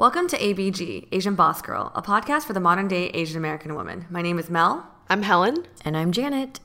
Welcome to ABG, Asian Boss Girl, a podcast for the modern day Asian American woman. My name is Mel. I'm Helen. And I'm Janet.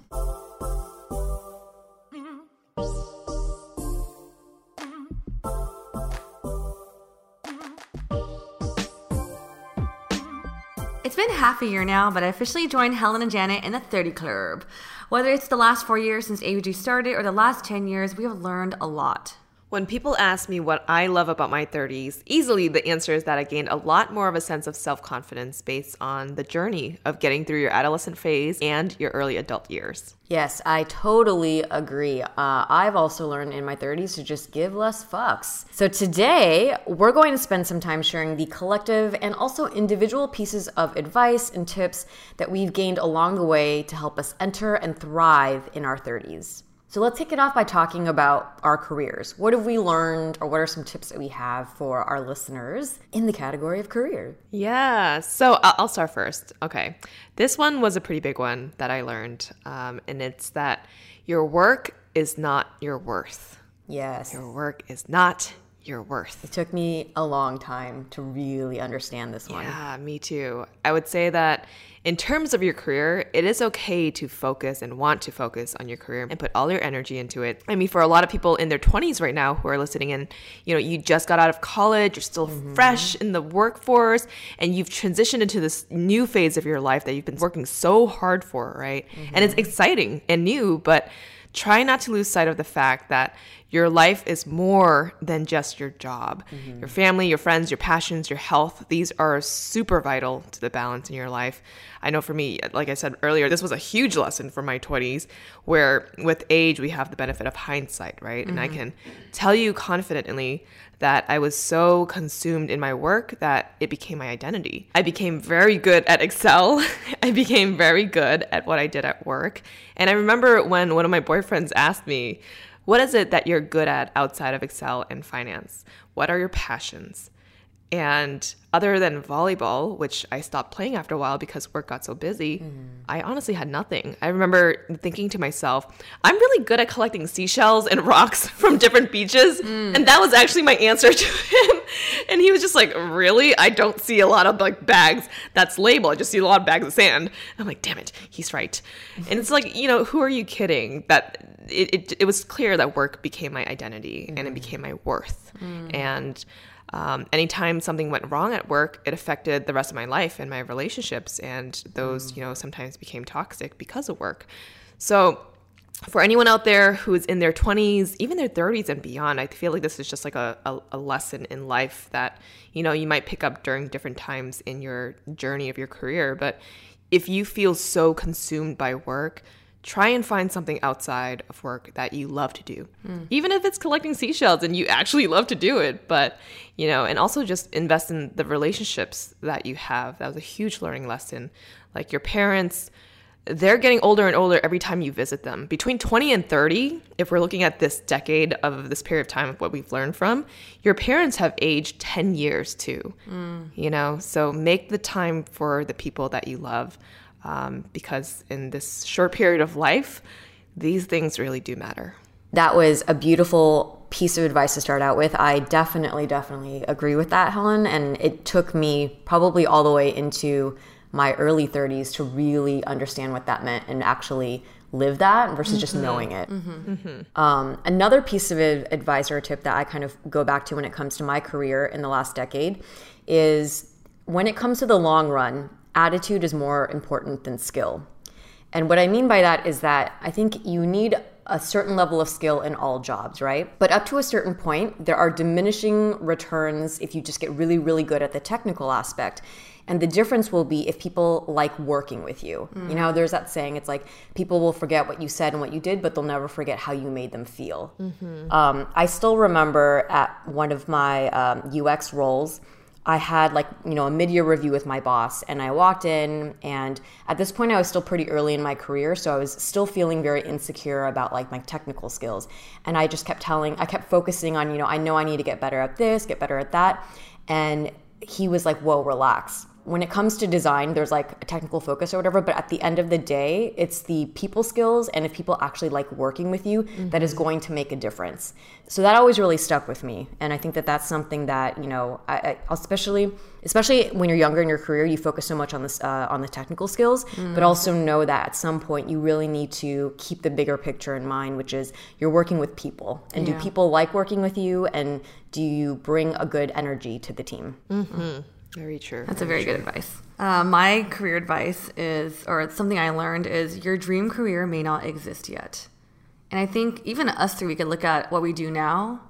It's been half a year now, but I officially joined Helen and Janet in the 30 Club. Whether it's the last four years since ABG started or the last 10 years, we have learned a lot. When people ask me what I love about my 30s, easily the answer is that I gained a lot more of a sense of self confidence based on the journey of getting through your adolescent phase and your early adult years. Yes, I totally agree. Uh, I've also learned in my 30s to just give less fucks. So today, we're going to spend some time sharing the collective and also individual pieces of advice and tips that we've gained along the way to help us enter and thrive in our 30s. So let's kick it off by talking about our careers. What have we learned, or what are some tips that we have for our listeners in the category of career? Yeah, so I'll start first. Okay. This one was a pretty big one that I learned, um, and it's that your work is not your worth. Yes. Your work is not your worth. It took me a long time to really understand this one. Yeah, me too. I would say that in terms of your career, it is okay to focus and want to focus on your career and put all your energy into it. I mean, for a lot of people in their 20s right now who are listening in, you know, you just got out of college, you're still mm-hmm. fresh in the workforce, and you've transitioned into this new phase of your life that you've been working so hard for, right? Mm-hmm. And it's mm-hmm. exciting and new, but try not to lose sight of the fact that your life is more than just your job. Mm-hmm. Your family, your friends, your passions, your health, these are super vital to the balance in your life. I know for me, like I said earlier, this was a huge lesson for my 20s, where with age, we have the benefit of hindsight, right? Mm-hmm. And I mm-hmm. can tell you confidently that I was so consumed in my work that it became my identity. I became very good at Excel. I became very good at what I did at work. And I remember when one of my boyfriends asked me, what is it that you're good at outside of Excel and finance? What are your passions? And other than volleyball, which I stopped playing after a while because work got so busy, mm. I honestly had nothing. I remember thinking to myself, I'm really good at collecting seashells and rocks from different beaches. Mm. And that was actually my answer to him. And he was just like, Really? I don't see a lot of like bags that's labeled. I just see a lot of bags of sand. I'm like, damn it, he's right. and it's like, you know, who are you kidding? That it, it, it was clear that work became my identity mm. and it mm. became my worth. Mm. And um, anytime something went wrong at work, it affected the rest of my life and my relationships, and those, mm. you know, sometimes became toxic because of work. So, for anyone out there who is in their 20s, even their 30s and beyond, I feel like this is just like a, a, a, lesson in life that, you know, you might pick up during different times in your journey of your career. But if you feel so consumed by work, try and find something outside of work that you love to do. Mm. Even if it's collecting seashells and you actually love to do it, but you know, and also just invest in the relationships that you have. That was a huge learning lesson. Like your parents, they're getting older and older every time you visit them. Between 20 and 30, if we're looking at this decade of this period of time of what we've learned from, your parents have aged 10 years too. Mm. You know, so make the time for the people that you love um, because in this short period of life, these things really do matter. That was a beautiful piece of advice to start out with. I definitely, definitely agree with that, Helen. And it took me probably all the way into my early 30s to really understand what that meant and actually live that versus just knowing it. Um, another piece of ad- advice or tip that I kind of go back to when it comes to my career in the last decade is when it comes to the long run, attitude is more important than skill. And what I mean by that is that I think you need a certain level of skill in all jobs, right? But up to a certain point, there are diminishing returns if you just get really, really good at the technical aspect. And the difference will be if people like working with you. You know, there's that saying, it's like people will forget what you said and what you did, but they'll never forget how you made them feel. Um, I still remember at one of my um, UX roles, I had like, you know, a mid year review with my boss, and I walked in, and at this point, I was still pretty early in my career, so I was still feeling very insecure about like my technical skills. And I just kept telling, I kept focusing on, you know, I know I need to get better at this, get better at that. And he was like, whoa, relax. When it comes to design, there's like a technical focus or whatever, but at the end of the day, it's the people skills and if people actually like working with you that is mm-hmm. going to make a difference. So that always really stuck with me, and I think that that's something that you know, I, I especially especially when you're younger in your career, you focus so much on this uh, on the technical skills, but mm. also know that at some point you really need to keep the bigger picture in mind, which is you're working with people, and do people like working with you, and do you bring a good energy to the team? Mm-hmm. Very true. That's a very good advice. Uh, my career advice is, or it's something I learned is your dream career may not exist yet. And I think even us three, we could look at what we do now.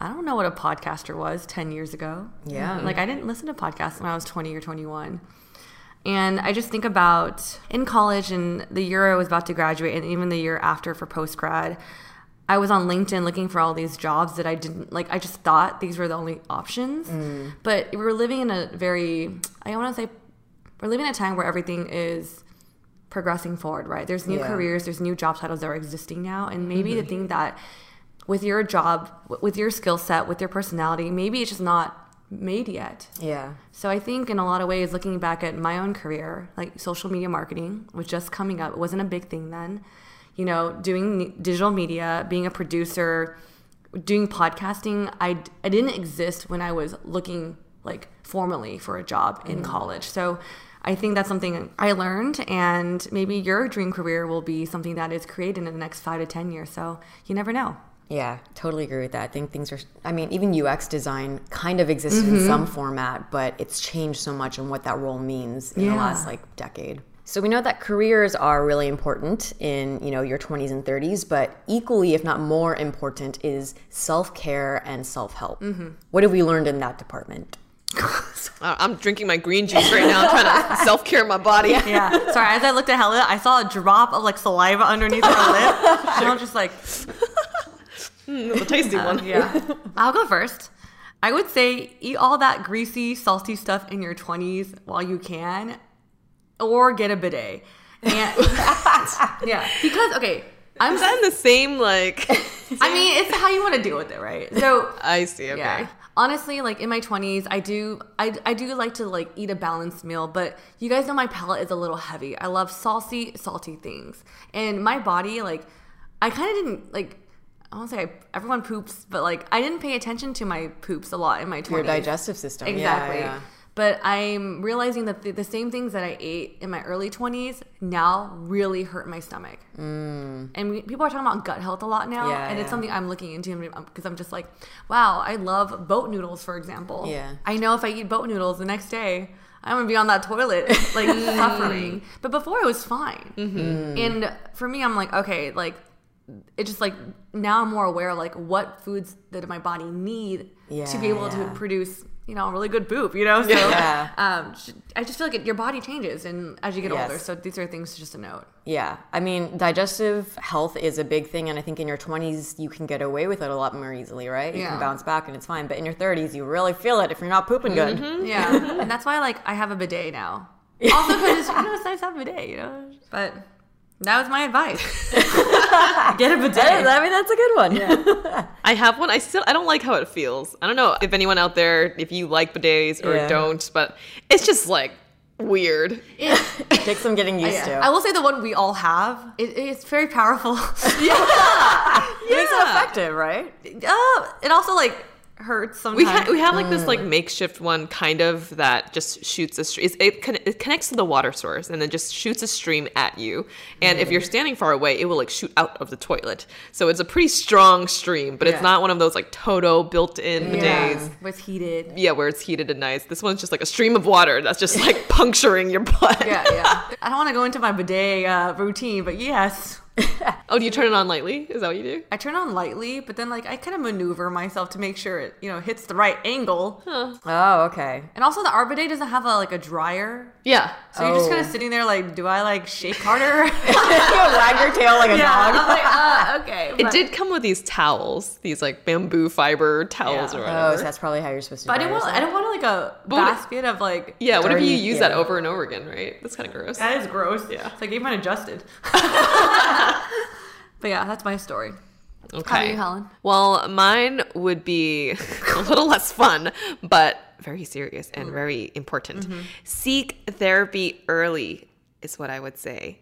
I don't know what a podcaster was 10 years ago. Yeah. Like I didn't listen to podcasts when I was 20 or 21. And I just think about in college and the year I was about to graduate and even the year after for post grad, I was on LinkedIn looking for all these jobs that I didn't like. I just thought these were the only options. Mm. But we're living in a very, I want to say, we're living in a time where everything is progressing forward, right? There's new Yeah. careers, there's new job titles that are existing now. And maybe the mm-hmm. thing that with your job, with your skill set, with your personality, maybe it's just not made yet. Yeah. So I think in a lot of ways, looking back at my own career, like social media marketing was just coming up. It wasn't a big thing then. You know, doing digital media, being a producer, doing podcasting, I, I didn't exist when I was looking like formally for a job in mm. college. So I think that's something I learned, and maybe your dream career will be something that is created in the next five to 10 years. So you never know. Yeah, totally agree with that. I think things are, I mean, even UX design kind of exists in mm-hmm. some format, but it's changed so much and what that role means in the last like decade. So we know that careers are really important in, you know, your 20s and 30s, but equally, if not more important, is self-care and self-help. What have we learned in that department? Uh, I'm drinking my green juice right now, trying to self care my body. Yeah. Sorry, as I looked at Helen, I saw a drop of like saliva underneath her lip. And I was just like, the tasty one. yeah. I'll go first. I would say eat all that greasy, salty stuff in your 20s while you can, or get a bidet. And yeah, because okay, I'm. Is that in the same like? I mean, it's how you want to deal with it, right? So I see. Okay. yeah. Honestly, like in my 20s, I do I, I do like to like eat a balanced meal, but you guys know my palate is a little heavy. I love salty, salty things. And my body like I kind of didn't like I won't say I, everyone poops, but like I didn't pay attention to my poops a lot in my 20s. Your digestive system. Yeah, Exactly. yeah. But I'm realizing that the, the same things that I ate in my early 20s now really hurt my stomach. Mm. And we, people are talking about gut health a lot now. Yeah, and it's something I'm looking into because I'm just like, wow, I love boat noodles, for example. Yeah. I know if I eat boat noodles the next day, I'm gonna be on that toilet, like suffering. But before it was fine. Mm-hmm. And for me, I'm like, okay, like, it just like now I'm more aware of like what foods that my body need to be Yeah, able to produce, you know, a really good poop, you know? So Yeah. um, j- I just feel like it, your body changes and as you get Yes. older. So these are things just to note. Yeah, I mean, digestive health is a big thing, and I think in your 20s you can get away with it a lot more easily, right? You Yeah. can bounce back and it's fine. But in your 30s, you really feel it if you're not pooping good. Mm-hmm. Mm-hmm. Yeah. Mm-hmm. and that's why like I have a bidet now. Also because you know, it's nice to have a bidet, you know? But that was my advice. get a bidet. I mean, that's a good one. I have one. I still I don't like how it feels. I don't know if anyone out there if you like bidets or Yeah. don't, but it's just like weird. It Takes some getting used to. I will say the one we all have. It, it's very powerful. It makes it effective, right? uh, it also like hurts sometimes. We ha- we have like this like makeshift one kind of that just shoots a stream. It, con- it connects to the water source and then just shoots a stream at you. And if you're standing far away, it will like shoot out of the toilet. So it's a pretty strong stream, but it's not one of those like Toto built-in yeah, days. was heated. Yeah, where it's heated and nice. This one's just like a stream of water that's just like puncturing your butt. Yeah, yeah. I don't want to go into my bidet uh, routine, but yes, Oh, do you turn it on lightly? Is that what you do? I turn on lightly, but then like I kind of maneuver myself to make sure it you know hits the right angle. Oh, okay. And also the bidet doesn't have a like a dryer, Yeah. So you're just kind Oh. of sitting there like, do I like shake harder? you wag your tail like a yeah, dog. I'm like, uh, okay. It did come with these towels, these like bamboo fiber towels Yeah. or Oh, so that's probably how you're supposed to. But I dry didn't want. I yourself. don't want like a what- basket of like. yeah, what if you use yeah. that over and over again, right? That's kind of gross. That is gross. Yeah. It's like even adjusted. but yeah, that's my story. Okay. How you, Helen? Well, mine would be a little less fun, but very serious and mm. very important. Mm-hmm. Seek therapy early is what I would say.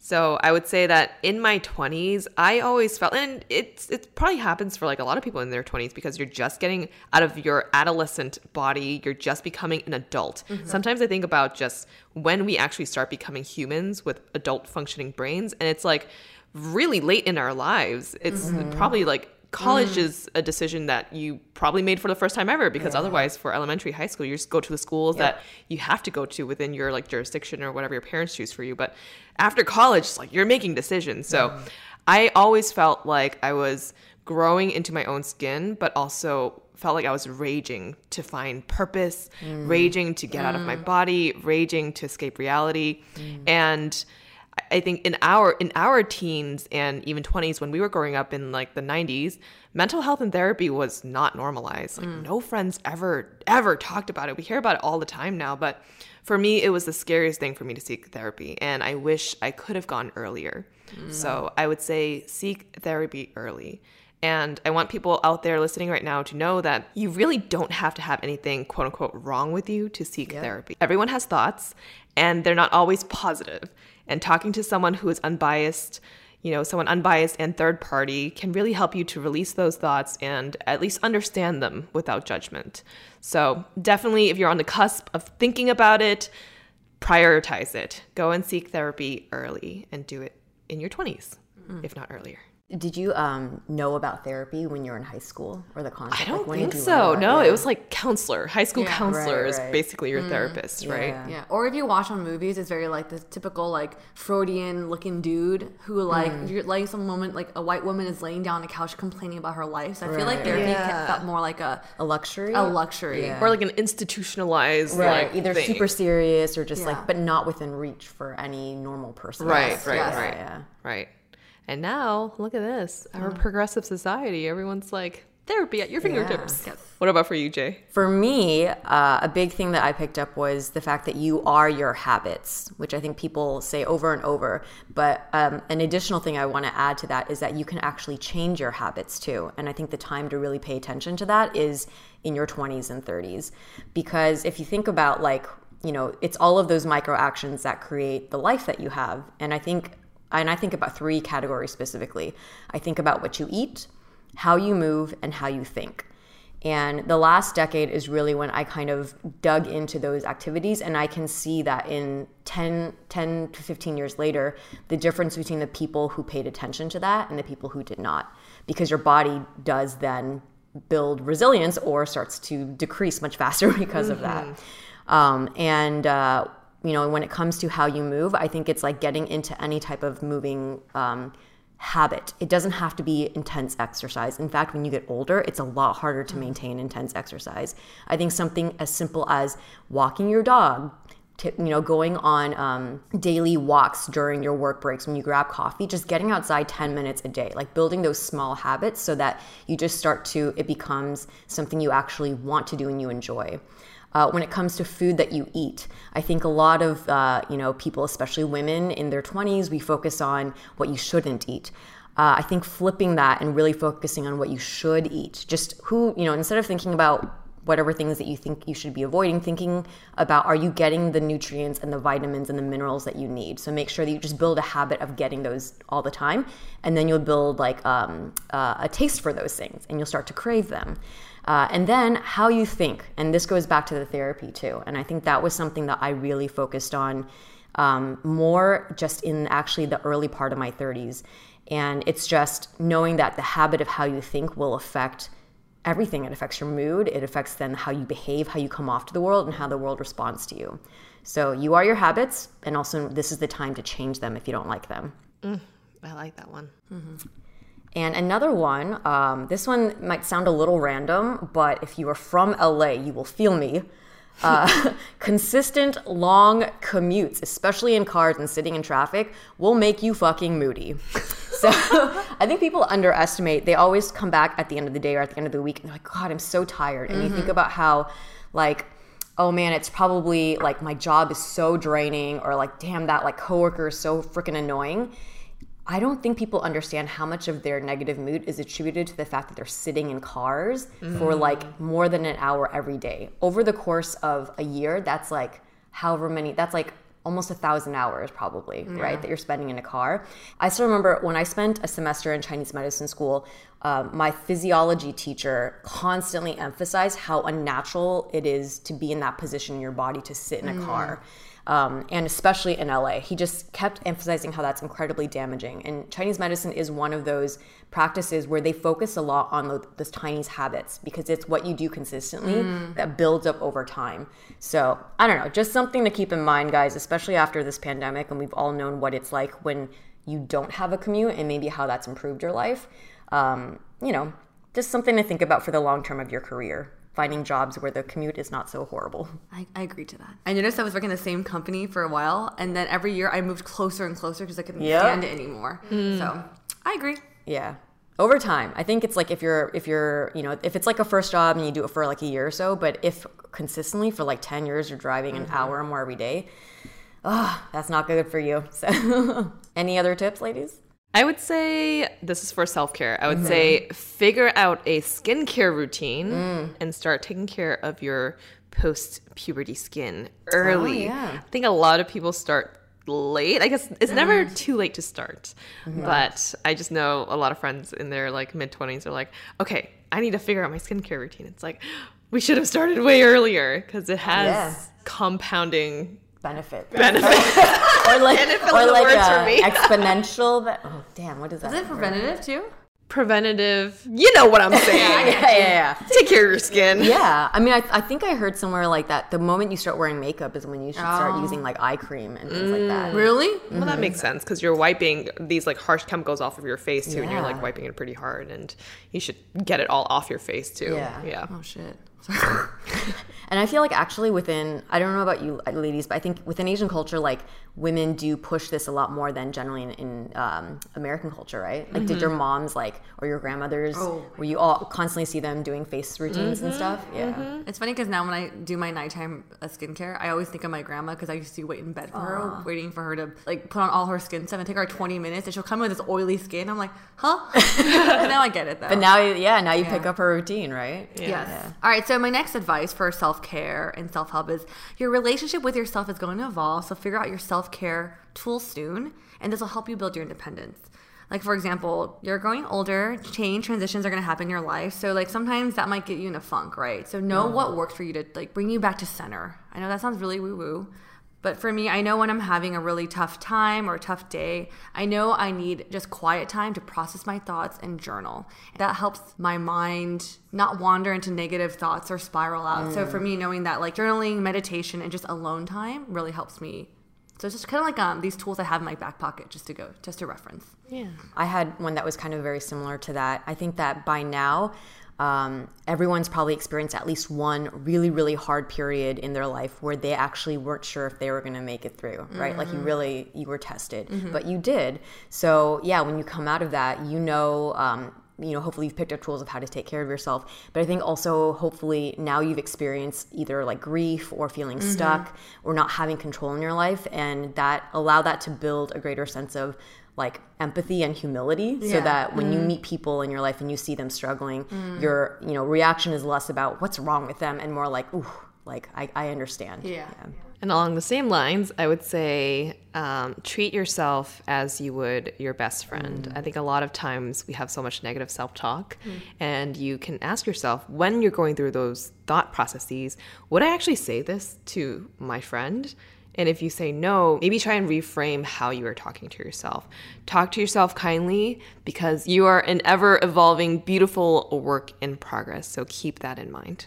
So I would say that in my 20s, I always felt, and it's it probably happens for like a lot of people in their 20s because you're just getting out of your adolescent body, you're just becoming an adult. Mm-hmm. Sometimes I think about just when we actually start becoming humans with adult functioning brains, and it's like really late in our lives. It's mm-hmm. probably like college mm. is a decision that you probably made for the first time ever because otherwise for elementary high school you just go to the schools that you have to go to within your like jurisdiction or whatever your parents choose for you. But after college it's like you're making decisions. So i always felt like i was growing into my own skin but also felt like i was raging to find purpose mm. raging to get out of my mm. body raging to escape reality. And I think in our in our teens and even 20s when we were growing up in like the 90s, mental health and therapy was not normalized. Like mm. no friends ever ever talked about it. We hear about it all the time now, but for me it was the scariest thing for me to seek therapy and I wish I could have gone earlier. Mm. So, I would say seek therapy early. And I want people out there listening right now to know that you really don't have to have anything quote unquote wrong with you to seek therapy. Everyone has thoughts and they're not always positive. And talking to someone who is unbiased, you know, someone unbiased and third party can really help you to release those thoughts and at least understand them without judgment. So, definitely, if you're on the cusp of thinking about it, prioritize it. Go and seek therapy early and do it in your 20s, if not earlier. Did you um, know about therapy when you were in high school or the concept? I don't Like, think did you learn so. No, it? it was like counselor. High school Yeah. counselor Right, is right. basically your therapist, right? Yeah. Yeah. Or if you watch on movies, it's very like the typical like Freudian looking dude who like you're laying some moment like a white woman is laying down on a couch complaining about her life. So I feel like Right. therapy Yeah. felt more like a a luxury. a luxury. Yeah. Or like an institutionalized right? like Either thing. super serious or just Yeah. like, but not within reach for any normal person. Right, right, yes, right. Yeah. Right. And now look at this. Our progressive society. Everyone's like therapy at your fingertips. Yes. What about for you, Jay? For me, uh, a big thing that I picked up was the fact that you are your habits, which I think people say over and over. But um, an additional thing I want to add to that is that you can actually change your habits too. And I think the time to really pay attention to that is in your 20s and 30s. Because if you think about like, you know, it's all of those micro actions that create the life that you have. And I think, and I think about three categories specifically. I think about what you eat, how you move, and how you think. And the last decade is really when I kind of dug into those activities. And I can see that in 10, 10 to 15 years later, the difference between the people who paid attention to that and the people who did not. Because your body does then build resilience or starts to decrease much faster because of that. Um, and, uh, you know, when it comes to how you move, I think it's like getting into any type of moving um, habit. It doesn't have to be intense exercise. In fact, when you get older, it's a lot harder to maintain intense exercise. I think something as simple as walking your dog, to, you know, going on um, daily walks during your work breaks when you grab coffee, just getting outside 10 minutes a day, like building those small habits so that you just start to, it becomes something you actually want to do and you enjoy. Uh, when it comes to food that you eat, I think a lot of uh, you know people, especially women in their 20s, we focus on what you shouldn't eat. Uh, I think flipping that and really focusing on what you should eat, just who you know, instead of thinking about whatever things that you think you should be avoiding, thinking about are you getting the nutrients and the vitamins and the minerals that you need. So make sure that you just build a habit of getting those all the time, and then you'll build like um, uh, a taste for those things, and you'll start to crave them. Uh, and then how you think, and this goes back to the therapy too. And I think that was something that I really focused on um, more just in actually the early part of my 30s. And it's just knowing that the habit of how you think will affect everything. It affects your mood, it affects then how you behave, how you come off to the world, and how the world responds to you. So you are your habits, and also this is the time to change them if you don't like them. I like that one. And another one, um, this one might sound a little random, but if you are from LA, you will feel me. Uh, consistent long commutes, especially in cars and sitting in traffic, will make you fucking moody. So I think people underestimate. They always come back at the end of the day or at the end of the week and they're like, God, I'm so tired. And you think about how, like, oh man, it's probably like my job is so draining, or like, damn, that like coworker is so freaking annoying. I don't think people understand how much of their negative mood is attributed to the fact that they're sitting in cars for like more than an hour every day. Over the course of a year, that's like however many, that's like almost a thousand hours probably, right? That you're spending in a car. I still remember when I spent a semester in Chinese medicine school, um, my physiology teacher constantly emphasized how unnatural it is to be in that position in your body to sit in a car um, and especially in LA. He just kept emphasizing how that's incredibly damaging. And Chinese medicine is one of those practices where they focus a lot on the, those Chinese habits because it's what you do consistently that builds up over time. So I don't know, just something to keep in mind, guys, especially after this pandemic, and we've all known what it's like when you don't have a commute and maybe how that's improved your life. Um, you know, just something to think about for the long term of your career. Finding jobs where the commute is not so horrible. I, I agree to that. I noticed I was working in the same company for a while, and then every year I moved closer and closer because I couldn't Yep. stand it anymore. So I agree. Yeah. Over time. I think it's like if you're if you're, you know, if it's like a first job and you do it for like a year or so, but if consistently for like 10 years you're driving an mm-hmm. hour or more every day, oh, that's not good for you. So any other tips, ladies? I would say this is for self care. I would say mm-hmm. figure out a skincare routine mm. and start taking care of your post puberty skin early. Oh, yeah. I think a lot of people start late. I guess it's never mm. too late to start. Mm-hmm. But I just know a lot of friends in their like mid 20s are like, okay, I need to figure out my skincare routine. It's like, we should have started way earlier because it has Yeah. compounding Benefit. Benefit. or like, Can't or like words for uh, me. exponential. Be- oh, damn, what is that? Is it preventative too? Preventative. You know what I'm saying. yeah, yeah, yeah. Take care of your skin. Yeah, I mean, I, I think I heard somewhere like that. The moment you start wearing makeup is when you should start using like eye cream and things like that. Really? Well, that makes sense because you're wiping these like harsh chemicals off of your face too, and you're like wiping it pretty hard, and you should get it all off your face too. Yeah. yeah. Oh shit. And I feel like actually within, I don't know about you uh, ladies, but I think within Asian culture, like women do push this a lot more than generally in, in um, American culture, right? Like, did your moms like, or your grandmothers, Oh. where you all constantly see them doing face routines and stuff? Yeah. It's funny because now when I do my nighttime uh, skincare, I always think of my grandma because I used to wait in bed for her, waiting for her to like put on all her skin stuff and take her 20 minutes, and she'll come with this oily skin. I'm like, huh? and now I get it though. But now, yeah, now you pick up her routine, right? Yes. All right. So my next advice for self care and self help is your relationship with yourself is going to evolve. So figure out your self care tool soon, and this will help you build your independence. Like for example, you're growing older, change transitions are going to happen in your life. So like sometimes that might get you in a funk, right? So know what works for you to like bring you back to center. I know that sounds really woo woo. But for me, I know when I'm having a really tough time or a tough day, I know I need just quiet time to process my thoughts and journal. That helps my mind not wander into negative thoughts or spiral out. So mm. for me, knowing that like journaling, meditation, and just alone time really helps me. So it's just kind of like um, these tools I have in my back pocket just to go, just to reference. Yeah. I had one that was kind of very similar to that. I think that by now, um, everyone's probably experienced at least one really, really hard period in their life where they actually weren't sure if they were going to make it through, right? Like you really, you were tested, but you did. So yeah, when you come out of that, you know, um, you know, hopefully you've picked up tools of how to take care of yourself. But I think also, hopefully, now you've experienced either like grief or feeling Mm-hmm. stuck or not having control in your life, and that allow that to build a greater sense of like empathy and humility so Yeah. Mm-hmm. that when you meet people in your life and you see them struggling your you know reaction is less about what's wrong with them and more like ooh like i, I understand Yeah. And along the same lines, I would say um, treat yourself as you would your best friend. I think a lot of times we have so much negative self talk, and you can ask yourself when you're going through those thought processes would I actually say this to my friend? And if you say no, maybe try and reframe how you are talking to yourself. Talk to yourself kindly because you are an ever evolving, beautiful work in progress. So keep that in mind.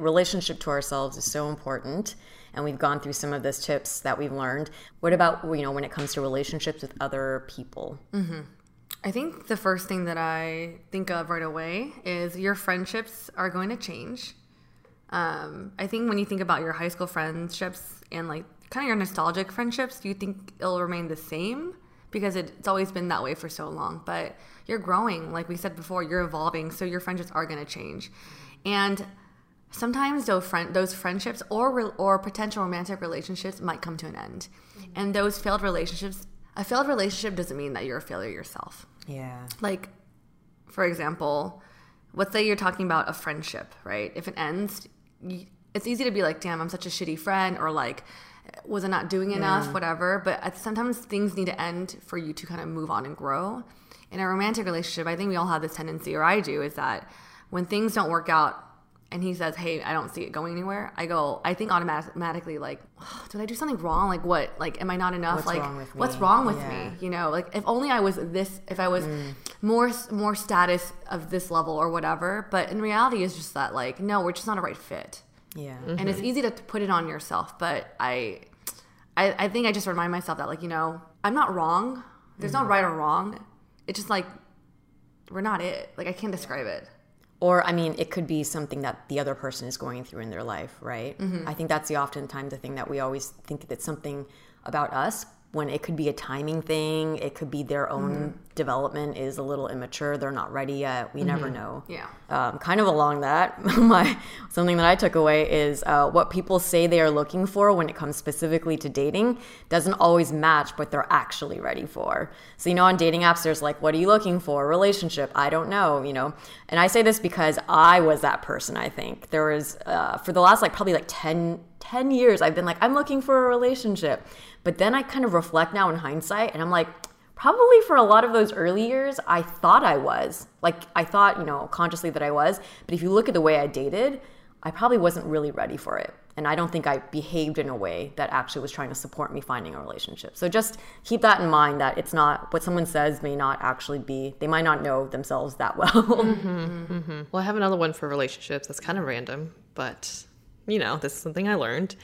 Relationship to ourselves is so important and we've gone through some of those tips that we've learned what about you know when it comes to relationships with other people I think the first thing that I think of right away is your friendships are going to change. Um, I think when you think about your high school friendships and like kind of your nostalgic friendships, you think it'll remain the same because it, it's always been that way for so long. But you're growing, like we said before, you're evolving, so your friendships are going to change. And sometimes those friend those friendships or or potential romantic relationships might come to an end, mm-hmm. and those failed relationships. A failed relationship doesn't mean that you're a failure yourself. Yeah. Like for example let's say you're talking about a friendship right? If it ends it's easy to be like damn i'm such a shitty friend or like was i not doing enough? Whatever. But sometimes things need to end for you to kind of move on and grow. In a romantic relationship i think we all have this tendency or i do is that when things don't work out and he says hey i don't see it going anywhere. I go i think automatically like "Oh, did i do something wrong? Like what? Like am i not enough? What's like wrong with what's me?" wrong with Yeah. me you know like if only i was this if i was Mm. more more status of this level or whatever. But in reality it's just that like no we're just not a right fit. Yeah. And it's easy to put it on yourself but I, I i think i just remind myself that like you know i'm not wrong. There's no right or wrong. It's just like we're not it. Like i can't describe it or i mean it could be something that the other person is going through in their life right? Mm-hmm. I think that's the oftentimes the thing that we always think that something about us when it could be a timing thing, it could be their own development is a little immature, they're not ready yet. We never know. Yeah. Um, kind of along that, my something that I took away is uh, what people say they are looking for when it comes specifically to dating doesn't always match what they're actually ready for. So you know, on dating apps, there's like, what are you looking for? Relationship? I don't know. You know, and I say this because I was that person. I think there was uh, for the last like probably like 10, 10 years, I've been like, I'm looking for a relationship. But then I kind of reflect now in hindsight, and I'm like, probably for a lot of those early years, I thought I was. Like, I thought, you know, consciously that I was. But if you look at the way I dated, I probably wasn't really ready for it. And I don't think I behaved in a way that actually was trying to support me finding a relationship. So just keep that in mind that it's not what someone says may not actually be, they might not know themselves that well. Mm-hmm, mm-hmm. Well, I have another one for relationships that's kind of random, but you know, this is something I learned.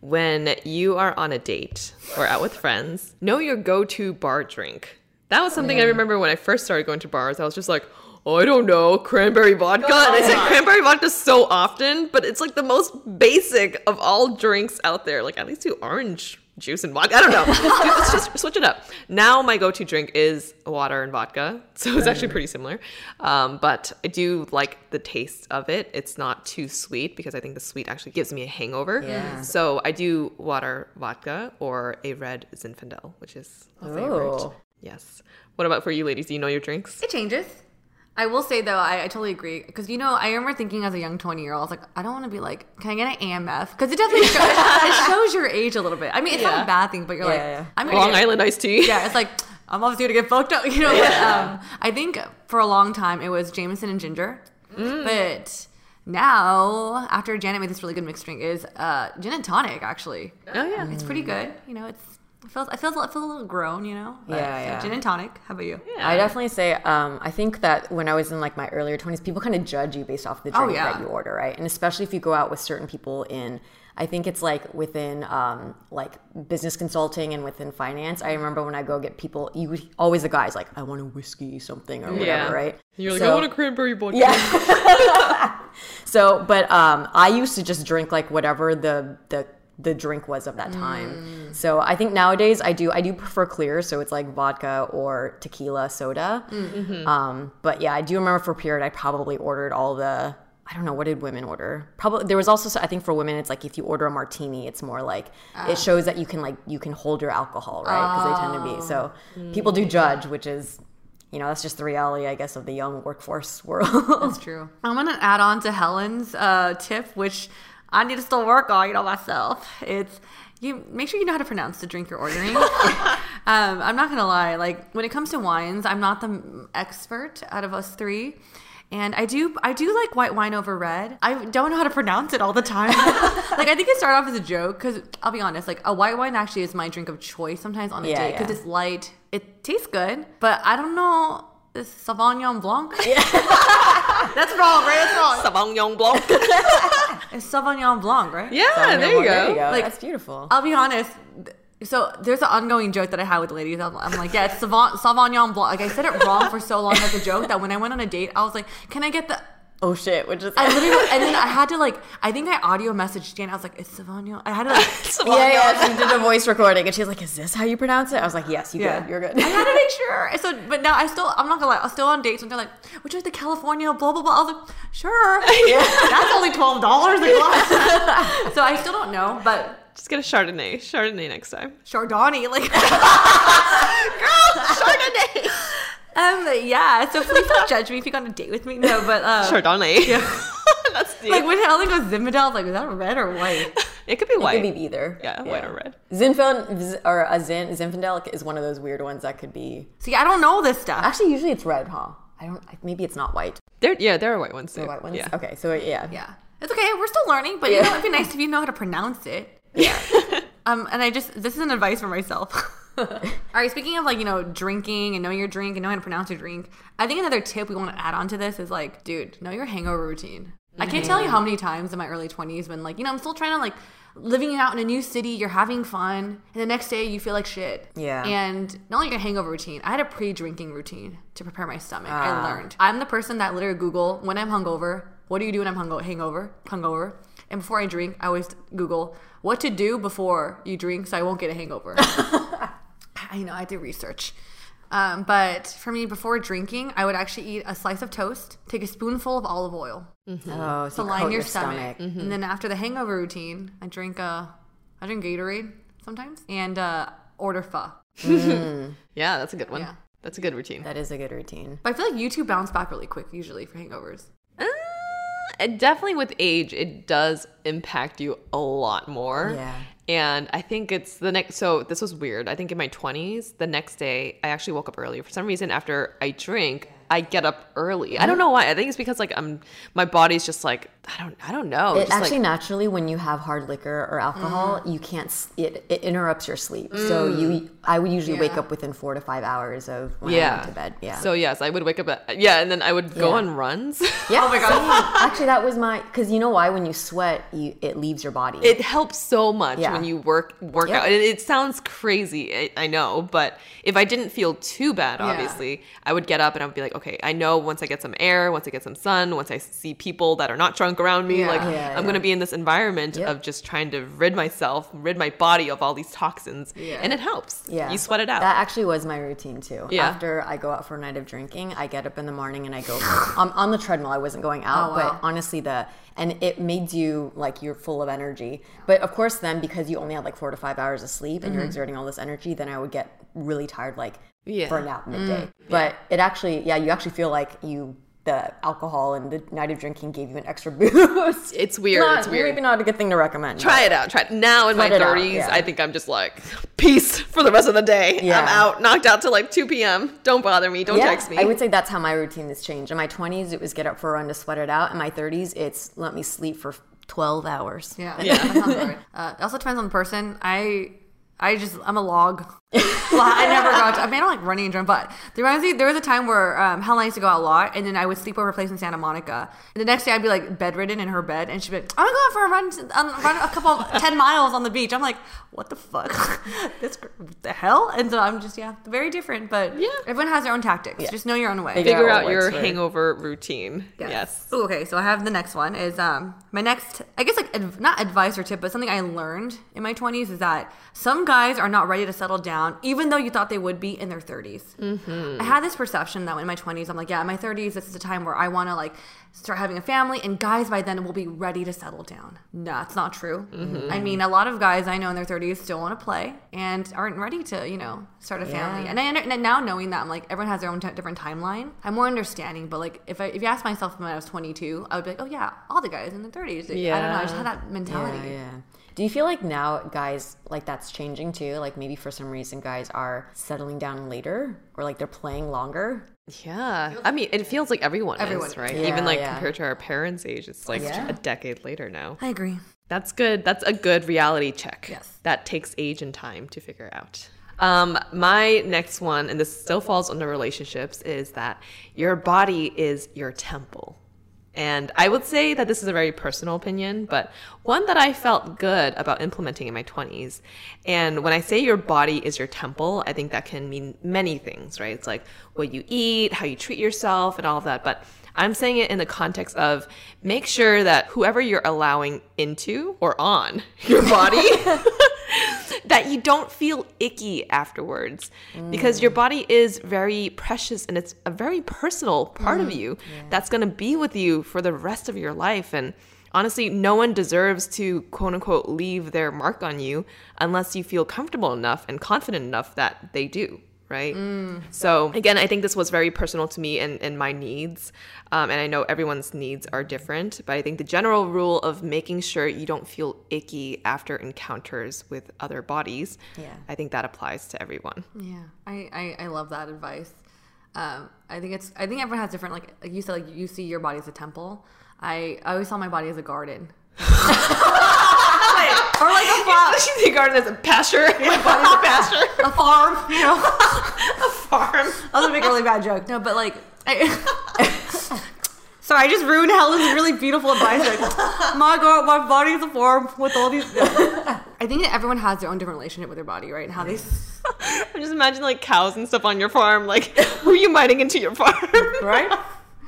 When you are on a date or out with friends, know your go to bar drink. That was something I remember when I first started going to bars. I was just like, oh, I don't know, cranberry vodka. And I said cranberry vodka so often, but it's like the most basic of all drinks out there. Like, at least do orange juice and vodka. I don't know. Let's just switch it up. Now my go-to drink is water and vodka, so it's actually pretty similar. Um, but I do like the taste of it. It's not too sweet because I think the sweet actually gives me a hangover. Yeah. So I do water vodka or a red Zinfandel, which is a favorite. Oh. Yes. What about for you, ladies? Do you know your drinks? It changes. I will say though, I, I totally agree because you know I remember thinking as a young twenty year old, I was like, I don't want to be like, can I get an AMF? Because it definitely shows, it shows your age a little bit. I mean, it's not a bad thing, but you're Yeah, like, yeah. I'm gonna Long get- Island iced tea. Yeah, it's like I'm obviously gonna get fucked up, you know. But, um, I think for a long time it was Jameson and ginger, but now after Janet made this really good mixed drink is uh, gin and tonic. Actually, Oh yeah. it's pretty good. You know, it's it feels I feel it feels a little grown. You know, But, Yeah, so yeah. Gin and tonic. How about you? Yeah. I definitely say um, I think that when I was in like my earlier 20s, people kind of judge you based off the drink Oh, yeah. that you order, right? And especially if you go out with certain people in, I think it's like within um, like business consulting and within finance. I remember when I go get people, you always the guys like, I want a whiskey something or whatever, Yeah. right? You're like, So- I want a cranberry vodka. yeah. so, but um, I used to just drink like whatever the the the drink was of that time. So I think nowadays I do I do prefer clear, so it's like vodka or tequila soda. Um, but yeah, I do remember for period I probably ordered all the. I don't know what did women order. Probably there was also I think for women it's like if you order a martini, it's more like it shows that you can like you can hold your alcohol, right? Because they tend to be so. People do judge, which is you know that's just the reality, I guess, of the young workforce world. That's true. I'm gonna add on to Helen's uh, tip, which I need to still work on, you know, myself. It's you make sure you know how to pronounce the drink you're ordering. um, I'm not gonna lie, like when it comes to wines, I'm not the expert out of us three. And I do, I do like white wine over red. I don't know how to pronounce it all the time. like I think it started off as a joke because I'll be honest, like a white wine actually is my drink of choice sometimes on a Yeah, date because yeah. it's light. It tastes good, but I don't know. This Sauvignon Blanc. Yeah. That's wrong, right? That's wrong. Sauvignon Blanc. It's Sauvignon Blanc, right? yeah, there you There go. you go. Like- That's beautiful. I'll be honest. So there's an ongoing joke that I had with the ladies. I'm, I'm like, yeah, it's Sauvignon, Sauvignon Blanc. Like I said it wrong for so long as a joke that when I went on a date, I was like, can I get the? Oh shit, which is I literally, and then I had to like, I think I audio messaged Jan. I was like, it's Sauvignon. I had to like, yeah, yeah. She did a voice recording, and she's was like, "Is this how you pronounce it?" I was like, "Yes, you yeah, good. You're good." I had to make sure. So, but now I still, I'm not gonna lie, I'm still on dates and they're like, would you like the California blah blah blah? I was like, sure. That's only twelve dollars a glass. so I still don't know, but Just get a Chardonnay. Chardonnay next time. Chardonnay, like girl, Chardonnay. Um, yeah. So please don't judge me if you go on a date with me. No, but uh, Chardonnay. That's the. like when Helen goes Zinfandel, was like, is that red or white? it could be It white. could be either. yeah, white or red. Zinfandel or a Zin Zinfandel is one of those weird ones that could be. See, I don't know this stuff. Actually, usually it's red, huh? I don't. Maybe it's not white. There, yeah, there are white ones too. The white ones. Yeah. Okay, so yeah. Yeah, it's okay. We're still learning, but you know, it'd be nice if you know how to pronounce it. Yeah. Um, and I just this is an advice for myself. All right, speaking of like you know drinking and knowing your drink and knowing how to pronounce your drink, I think another tip we want to add on to this is like, dude, know your hangover routine. I can't tell you how many times in my early twenties when like you know I'm still trying to like living out in a new city, you're having fun, and the next day you feel like shit. Yeah. And not only your hangover routine, I had a pre-drinking routine to prepare my stomach. Ah. I learned. I'm the person that literally Google when I'm hungover. What do you do when I'm hungo- hangover? Hungover. And before I drink, I always Google what to do before you drink so I won't get a hangover. I know I do research. Um, but for me, before drinking, I would actually eat a slice of toast, take a spoonful of olive oil Oh, to so you line coat your, stomach, stomach. and then after the hangover routine, I drink a, I drink Gatorade sometimes and uh, order pho. Yeah, that's a good one. Yeah. That's a good routine. That is a good routine. But I feel like you two bounce back really quick usually for hangovers. Uh, it definitely with age, it does impact you a lot more. Yeah. And I think it's the next. So this was weird. I think in my 20s, the next day, I actually woke up early. For some reason, after I drink, I get up early. I don't know why. I think it's because like I'm, my body's just like I don't, I don't know. It just actually like, naturally, when you have hard liquor or alcohol, mm. you can't. It, it interrupts your sleep. So mm. you, I would usually wake up within four to five hours of when I yeah. went to bed. Yeah. So yes, I would wake up at yeah, and then I would go Yeah. on runs. yeah. Oh my god. Actually, that was my because you know why when you sweat, you it leaves your body. it helps so much Yeah. when you work work Yep. out. It, it sounds crazy, I, I know, but if I didn't feel too bad, obviously, I would get up and I would be like, okay, I know once I get some air, once I get some sun, once I see people that are not drunk around me, Yeah. like Yeah, I'm yeah. gonna be in this environment of just trying to rid myself, rid my body of all these toxins, and it helps. Yeah. you sweat it out. That actually was my routine too. Yeah. After I go out for a night of drinking, I get up in the morning and I go um, on the treadmill. I wasn't going out, Oh, but honestly, the and it made you like you're full of energy. But of course, then because you only had like four to five hours of sleep and you're exerting all this energy, then I would get really tired, like Yeah. for a nap midday. But it actually, yeah, you actually feel like you. The alcohol and the night of drinking gave you an extra boost. It's weird, Not- it's weird. Maybe not a good thing to recommend. Try it out. Try it. Now in my Try it out, 30s, yeah. I think I'm just like peace for the rest of the day. Yeah. I'm out, knocked out till like 2 p.m. Don't bother me. Don't Yeah, text me. I would say that's how my routine has changed. In my 20s, it was get up for a run to sweat it out. In my 30s, it's let me sleep for 12 hours. Yeah, yeah. That sounds right. Uh, it also depends on the person. I, I just I'm a log. Well, I never got. To, I mean, I don't like running and drunk, but there reminds me there was a time where um, Helen and used to go out a lot, and then I would sleep over a place in Santa Monica. And the next day, I'd be like bedridden in her bed, and she'd be like, "I'm gonna go out for a run, to- um, run a couple ten miles on the beach." I'm like, "What the fuck? That's gr- what the hell?" And so I'm just yeah, very different, but Yeah. everyone has their own tactics. Just know your own way. Figure Figure out out your works for- hangover routine. Yes. Ooh, okay, so I have the next one is um my next I guess like adv- not advice or tip, but something I learned in my 20s is that some guys are not ready to settle down, even though you thought they would be in their 30s. Mm-hmm. I had this perception that in my 20s, I'm like, yeah, in my 30s, this is a time where I want to like start having a family, and guys by then will be ready to settle down. No, it's not true. I mean, a lot of guys I know in their 30s still want to play and aren't ready to, you know, start a family. And I under- and now knowing that, I'm like, everyone has their own t- different timeline. I'm more understanding. But like, if I if you ask myself when I was 22, I would be like, oh yeah, all the guys in their 30s. Yeah, I don't know. I just had that mentality. Yeah, yeah. Do you feel like now guys like that's changing too? Like maybe for some reason guys are settling down later or like they're playing longer? Yeah. I mean, it feels like everyone, Everyone. is, right? Yeah, Even like yeah. compared to our parents' age, it's like Yeah. a decade later now. I agree. That's good. That's a good reality check. Yes. That takes age and time to figure out. Um, my next one, and this still falls under relationships, is that your body is your temple. And I would say that this is a very personal opinion, but one that I felt good about implementing in my 20s. And when I say your body is your temple, I think that can mean many things, right? It's like what you eat, how you treat yourself, and all of that. But I'm saying it in the context of make sure that whoever you're allowing into or on your body that you don't feel icky afterwards. Because your body is very precious and it's a very personal part of mm, you that's going to be with you for the rest of your life. And honestly no one deserves to quote unquote leave their mark on you unless you feel comfortable enough and confident enough that they do right? So again, I think this was very personal to me and, and my needs. Um, and I know everyone's needs are different, but I think the general rule of making sure you don't feel icky after encounters with other bodies, Yeah. I think that applies to everyone. Yeah, I, I, I love that advice. Um, I think it's I think everyone has different like like you said like you see your body as a temple. I, I always saw my body as a garden. or like a farm, She see garden as a pasture. My body's a pasture. a farm, you know. a farm. That was a big really bad joke. No, but like, I, sorry, I just ruined Helen's really beautiful advice. Like, my God, my body is a farm with all these. I think that everyone has their own different relationship with their body, right? And how they. s- I just imagine like cows and stuff on your farm. Like, who are you mining into your farm? Right?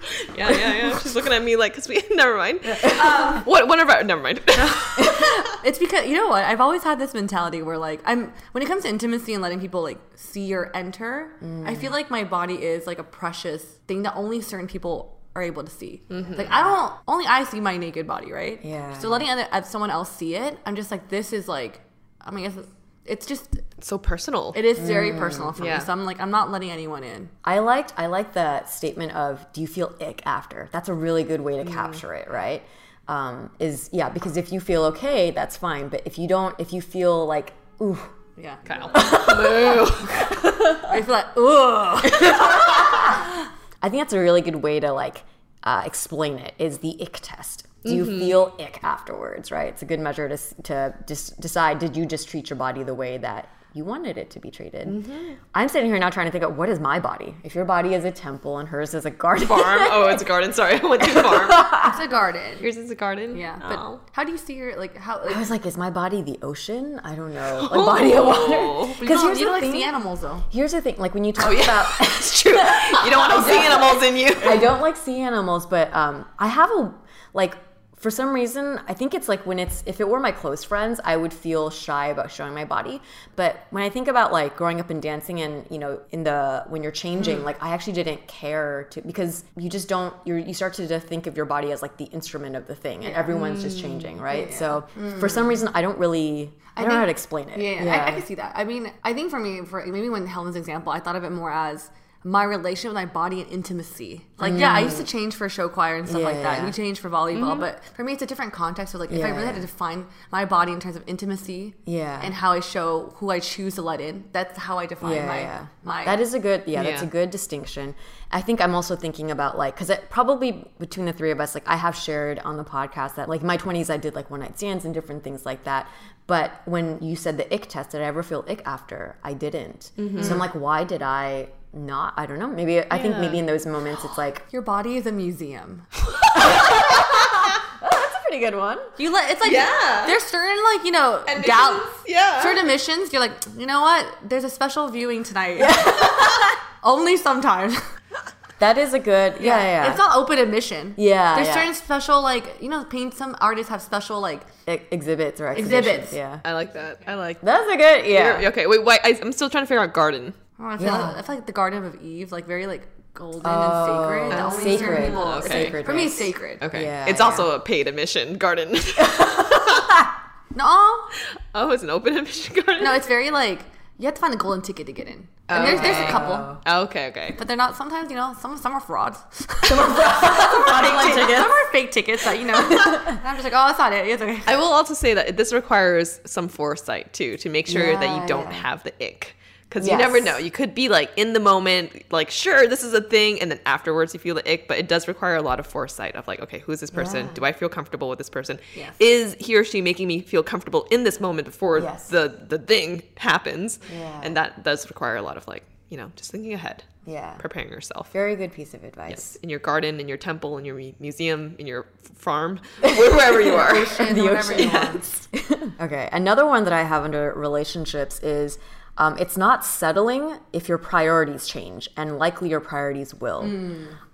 Yeah, yeah, yeah. She's looking at me like, cause we never mind. Um, what? One of our never mind. It's because you know what? I've always had this mentality where like I'm when it comes to intimacy and letting people like see or enter, I feel like my body is like a precious thing that only certain people are able to see. Like I don't only I see my naked body, right? Yeah. So letting other, uh, someone else see it, I'm just like this is like I mean it's, it's just so personal. it is very personal for Yeah. me. So I'm like I'm not letting anyone in. I liked I like the statement of do you feel ick after? That's a really good way to capture it, right? Um, is yeah, because if you feel okay, that's fine. But if you don't, if you feel like ooh, Yeah. Kyle. Ooh I feel like ooh. I think that's a really good way to like uh, explain it. Is the ick test? Do you feel ick afterwards? Right? It's a good measure to to just decide. Did you just treat your body the way that you wanted it to be treated? I'm sitting here now trying to think of what is my body. If your body is a temple and hers is a garden, farm. Oh, it's a garden. Sorry, I went to farm. It's a garden. Yours is a garden. Yeah, but Oh. how do you see your like how? I was like, is my body the ocean? I don't know. Like body of water. Because you don't, here's you the like thing. see animals though. Here's the thing. Like when you talk Oh, about, It's true. You don't want to see animals in you. I don't like sea animals, but um, I have a like. For some reason, I think it's like when it's if it were my close friends, I would feel shy about showing my body. But when I think about like growing up and dancing, and you know, in the when you're changing, mm. like I actually didn't care to because you just don't. You you start to think of your body as like the instrument of the thing, and everyone's just changing, mm. right? So mm. for some reason, I don't really. I, don't know how to explain it. Yeah, I, I can see that. I mean, I think for me, for maybe when Helen's example, I thought of it more as my relation with my body and intimacy. Like, yeah, I used to change for show choir and stuff like that. Yeah. And you change for volleyball, but for me, it's a different context. So, like, if I really had to define my body in terms of intimacy, Yeah. and how I show who I choose to let in, that's how I define yeah, my yeah. my. that is a good yeah, that's a good distinction i think i'm also thinking about like because probably between the three of us like i have shared on the podcast that like in my 20s i did like one night stands and different things like that but when you said the ick test did i ever feel ick after i didn't Mm-hmm. so i'm like why did i not i don't know maybe i think maybe in those moments it's like your body is a museum. that's a pretty good one You let it's like Yeah. there's certain like you know Admissions, gal yeah. certain missions. You're like you know what? There's a special viewing tonight. Only sometimes. that is a good yeah yeah, yeah. It's not open admission. Yeah, There's yeah. certain special like you know paint. Some artists have special like E- exhibits or. Exhibits. yeah I like that. I like. That. that's a good yeah You're- Okay, wait, wait. I, I'm still trying to figure out garden. Oh, I feel Yeah. like I feel like the Garden of Eve like very like golden Oh, and sacred. that only sacred. people- oh, Okay. Sacred For me, it's sacred. Okay, Yeah, it's yeah. also a paid admission garden. No, oh, it's an open admission garden. no, it's very like you have to find a golden ticket to get in. And there's there's a couple, Oh, okay, okay. but they're not. Sometimes you know some some are frauds. Some are fraudulent tickets. Some are fake tickets that you know. and I'm just like, oh, that's not it. It's okay. I will also say that this requires some foresight too to make sure that you don't yeah. have the ick. Because you never know. You could be like in the moment, like, sure, this is a thing. And then afterwards you feel the ick. But it does require a lot of foresight of like, okay, who's this person? Yeah. Do I feel comfortable with this person? Yes. Is he or she making me feel comfortable in this moment before Yes. the, the thing happens? Yeah. And that does require a lot of like, you know, just thinking ahead, yeah preparing yourself. very good piece of advice In your garden, in your temple, in your mu- museum, in your f- farm, wherever you are. And whatever you want. Okay, another one that I have under relationships is um, it's not settling if your priorities change, and likely your priorities will.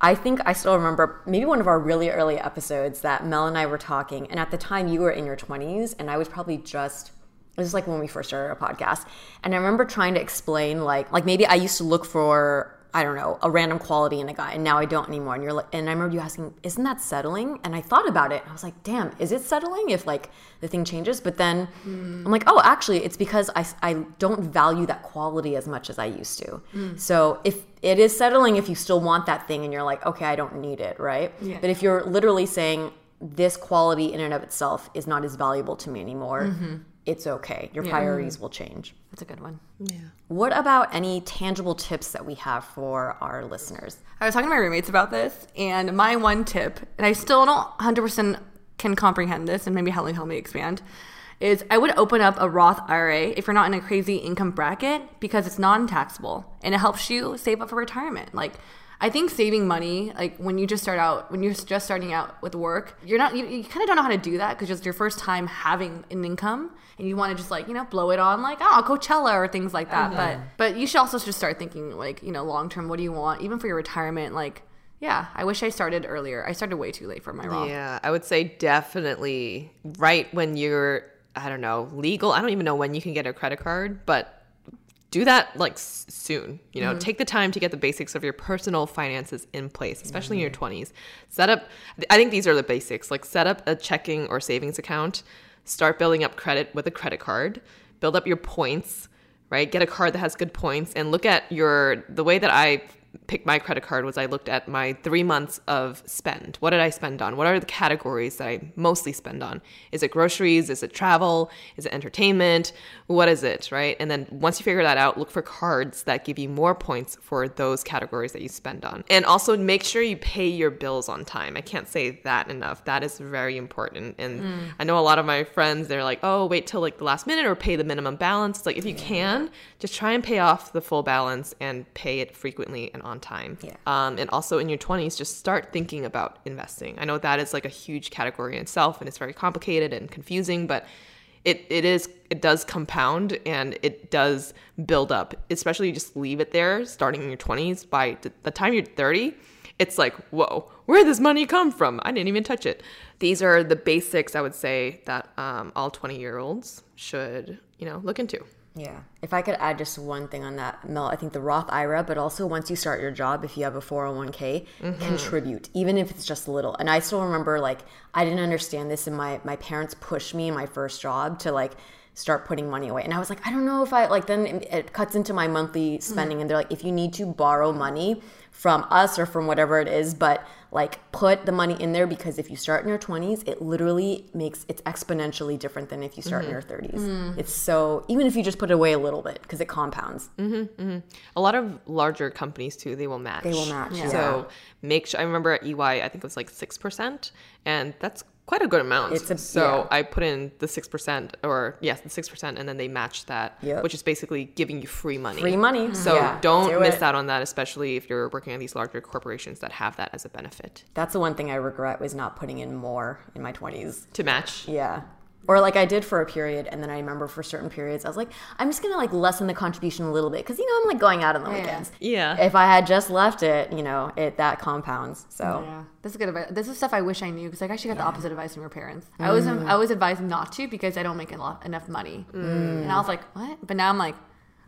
I think I still remember maybe one of our really early episodes that Mel and I were talking, and at the time you were in your 20s, and I was probably just. This is like when we first started our podcast, and I remember trying to explain like like maybe I used to look for I don't know, a random quality in a guy, and now I don't anymore. And you're like, and I remember you asking, "Isn't that settling?" And I thought about it. I was like, "Damn, is it settling if like the thing changes?" But then hmm. I'm like, "Oh, actually, it's because I I don't value that quality as much as I used to." Hmm. So if it is settling, if you still want that thing, and you're like, "Okay, I don't need it," right? Yeah. But if you're literally saying this quality in and of itself is not as valuable to me anymore, mm-hmm. It's okay. Your priorities will change. That's a good one. Yeah. What about any tangible tips that we have for our listeners? I was talking to my roommates about this, and my one tip, and I still don't 100% can comprehend this, and maybe Helen help me expand, is I would open up a Roth IRA if you're not in a crazy income bracket because it's non-taxable and it helps you save up for retirement. Like I think saving money, like when you just start out, when you're just starting out with work, you're not, you, you kind of don't know how to do that because it's your first time having an income and you want to just like, you know, blow it on like, oh, Coachella or things like that. But, uh-huh. but you should also just start thinking like, you know, long term, what do you want? Even for your retirement, like, yeah, I wish I started earlier. I started way too late for my Roth. Yeah, I would say definitely right when you're, I don't know, legal. I don't even know when you can get a credit card, but do that like soon. You know, mm-hmm. take the time to get the basics of your personal finances in place, especially in your mm-hmm. 20s. Set up, I think these are the basics like set up a checking or savings account, start building up credit with a credit card, build up your points, right? Get a card that has good points and look at your, the way that I picked my credit card was I looked at my three months of spend. What did I spend on? What are the categories that I mostly spend on? Is it groceries? Is it travel? Is it entertainment? What is it, right? And then once you figure that out, look for cards that give you more points for those categories that you spend on. And also make sure you pay your bills on time. I can't say that enough. That is very important. And mm. I know a lot of my friends, they're like, oh, wait till like the last minute or pay the minimum balance. It's like if you can, just try and pay off the full balance and pay it frequently and on time. Yeah. Um, and also in your 20s, just start thinking about investing. I know that is like a huge category in itself and it's very complicated and confusing, but it, it is it does compound and it does build up especially you just leave it there starting in your 20s by the time you're 30 it's like whoa where did this money come from i didn't even touch it these are the basics i would say that um, all 20 year olds should you know look into Yeah. If I could add just one thing on that, Mel, I think the Roth IRA, but also once you start your job, if you have a 401k, mm-hmm. contribute, even if it's just a little. And I still remember like I didn't understand this and my my parents pushed me in my first job to like start putting money away. And I was like, I don't know if I like then it, it cuts into my monthly hmm. spending and they're like if you need to borrow money from us or from whatever it is, but like put the money in there because if you start in your 20s, it literally makes it's exponentially different than if you start in your mm-hmm. 30s. Mm. It's so even if you just put it away a little bit because it compounds. Mm-hmm, mm-hmm. a lot of larger companies too they will match They will match, yeah. so make sure i remember at ey i think it was like 6% and that's quite a good amount It's a- so yeah. i put in the 6% or yes the 6% and then they matched that Yep. which is basically giving you free money Free money. so Yeah, don't do miss it. out on that especially if you're working at these larger corporations that have that as a benefit That's the one thing I regret was not putting in more in my 20s. to match Yeah. Or like I did for a period, and then I remember for certain periods, I was like, I'm just gonna like lessen the contribution a little bit because you know I'm like going out on the weekends. yeah If I had just left it, you know, it that compounds. So Yeah, this is good advice. This is stuff I wish I knew because like I actually got the opposite advice from your parents. I was mm. I was advised not to because I don't make enough, enough money, mm. and I was like, what? But now I'm like,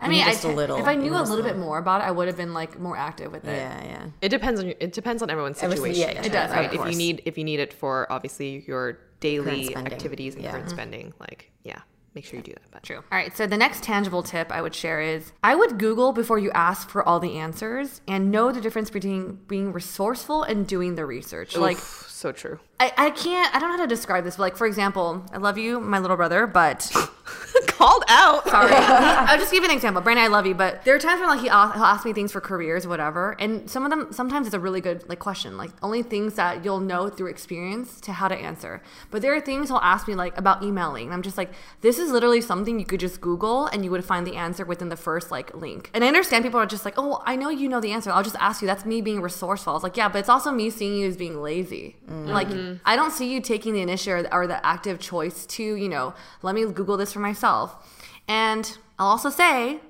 I mean, need I just a little. if I knew a little bit more about it, I would have been like more active with it. yeah, yeah. It depends on your, it depends on everyone's Everything- situation. yeah, yeah, It does, right? of If you need if you need it for obviously your daily activities and Yeah. current spending, like yeah, make sure you do that. But True. All right. So the next tangible tip I would share is I would Google before you ask for all the answers and know the difference between being resourceful and doing the research. Like so true. I, I can't I don't know how to describe this, but like for example, I love you, my little brother, but Called out. Sorry. I'll just give you an example. Brandon, I love you, but there are times when like he he'll ask me things for careers, whatever, and some of them sometimes it's a really good like question, like only things that you'll know through experience to how to answer. But there are things he'll ask me like about emailing, and I'm just like, this is literally something you could just Google and you would find the answer within the first like link. And I understand people are just like, oh, I know you know the answer. I'll just ask you. That's me being resourceful. I was like, yeah, but it's also me seeing you as being lazy. Mm. Like mm-hmm. I don't see you taking the initiative or the active choice to you know let me Google this for myself. And I'll also say,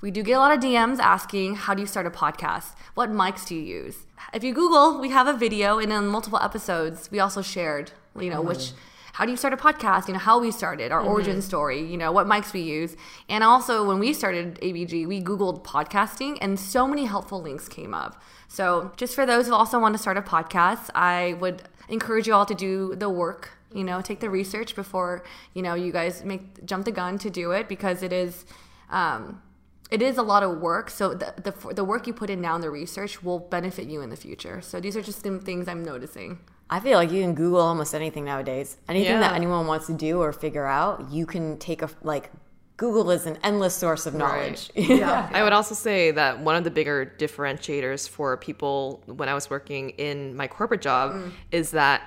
we do get a lot of DMs asking, how do you start a podcast? What mics do you use? If you Google, we have a video, and in multiple episodes, we also shared, you know, which, how do you start a podcast? You know, how we started, our origin mm-hmm. story, you know, what mics we use. And also, when we started ABG, we Googled podcasting, and so many helpful links came up. So, just for those who also want to start a podcast, I would encourage you all to do the work you know take the research before you know you guys make jump the gun to do it because it is um, it is a lot of work so the, the, the work you put in now in the research will benefit you in the future so these are just some things i'm noticing I feel like you can Google almost anything nowadays. Anything that anyone wants to do or figure out, you can take a like. Google is an endless source of knowledge. Yeah. I would also say that one of the bigger differentiators for people when I was working in my corporate job Mm. is that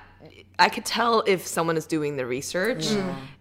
I could tell if someone is doing the research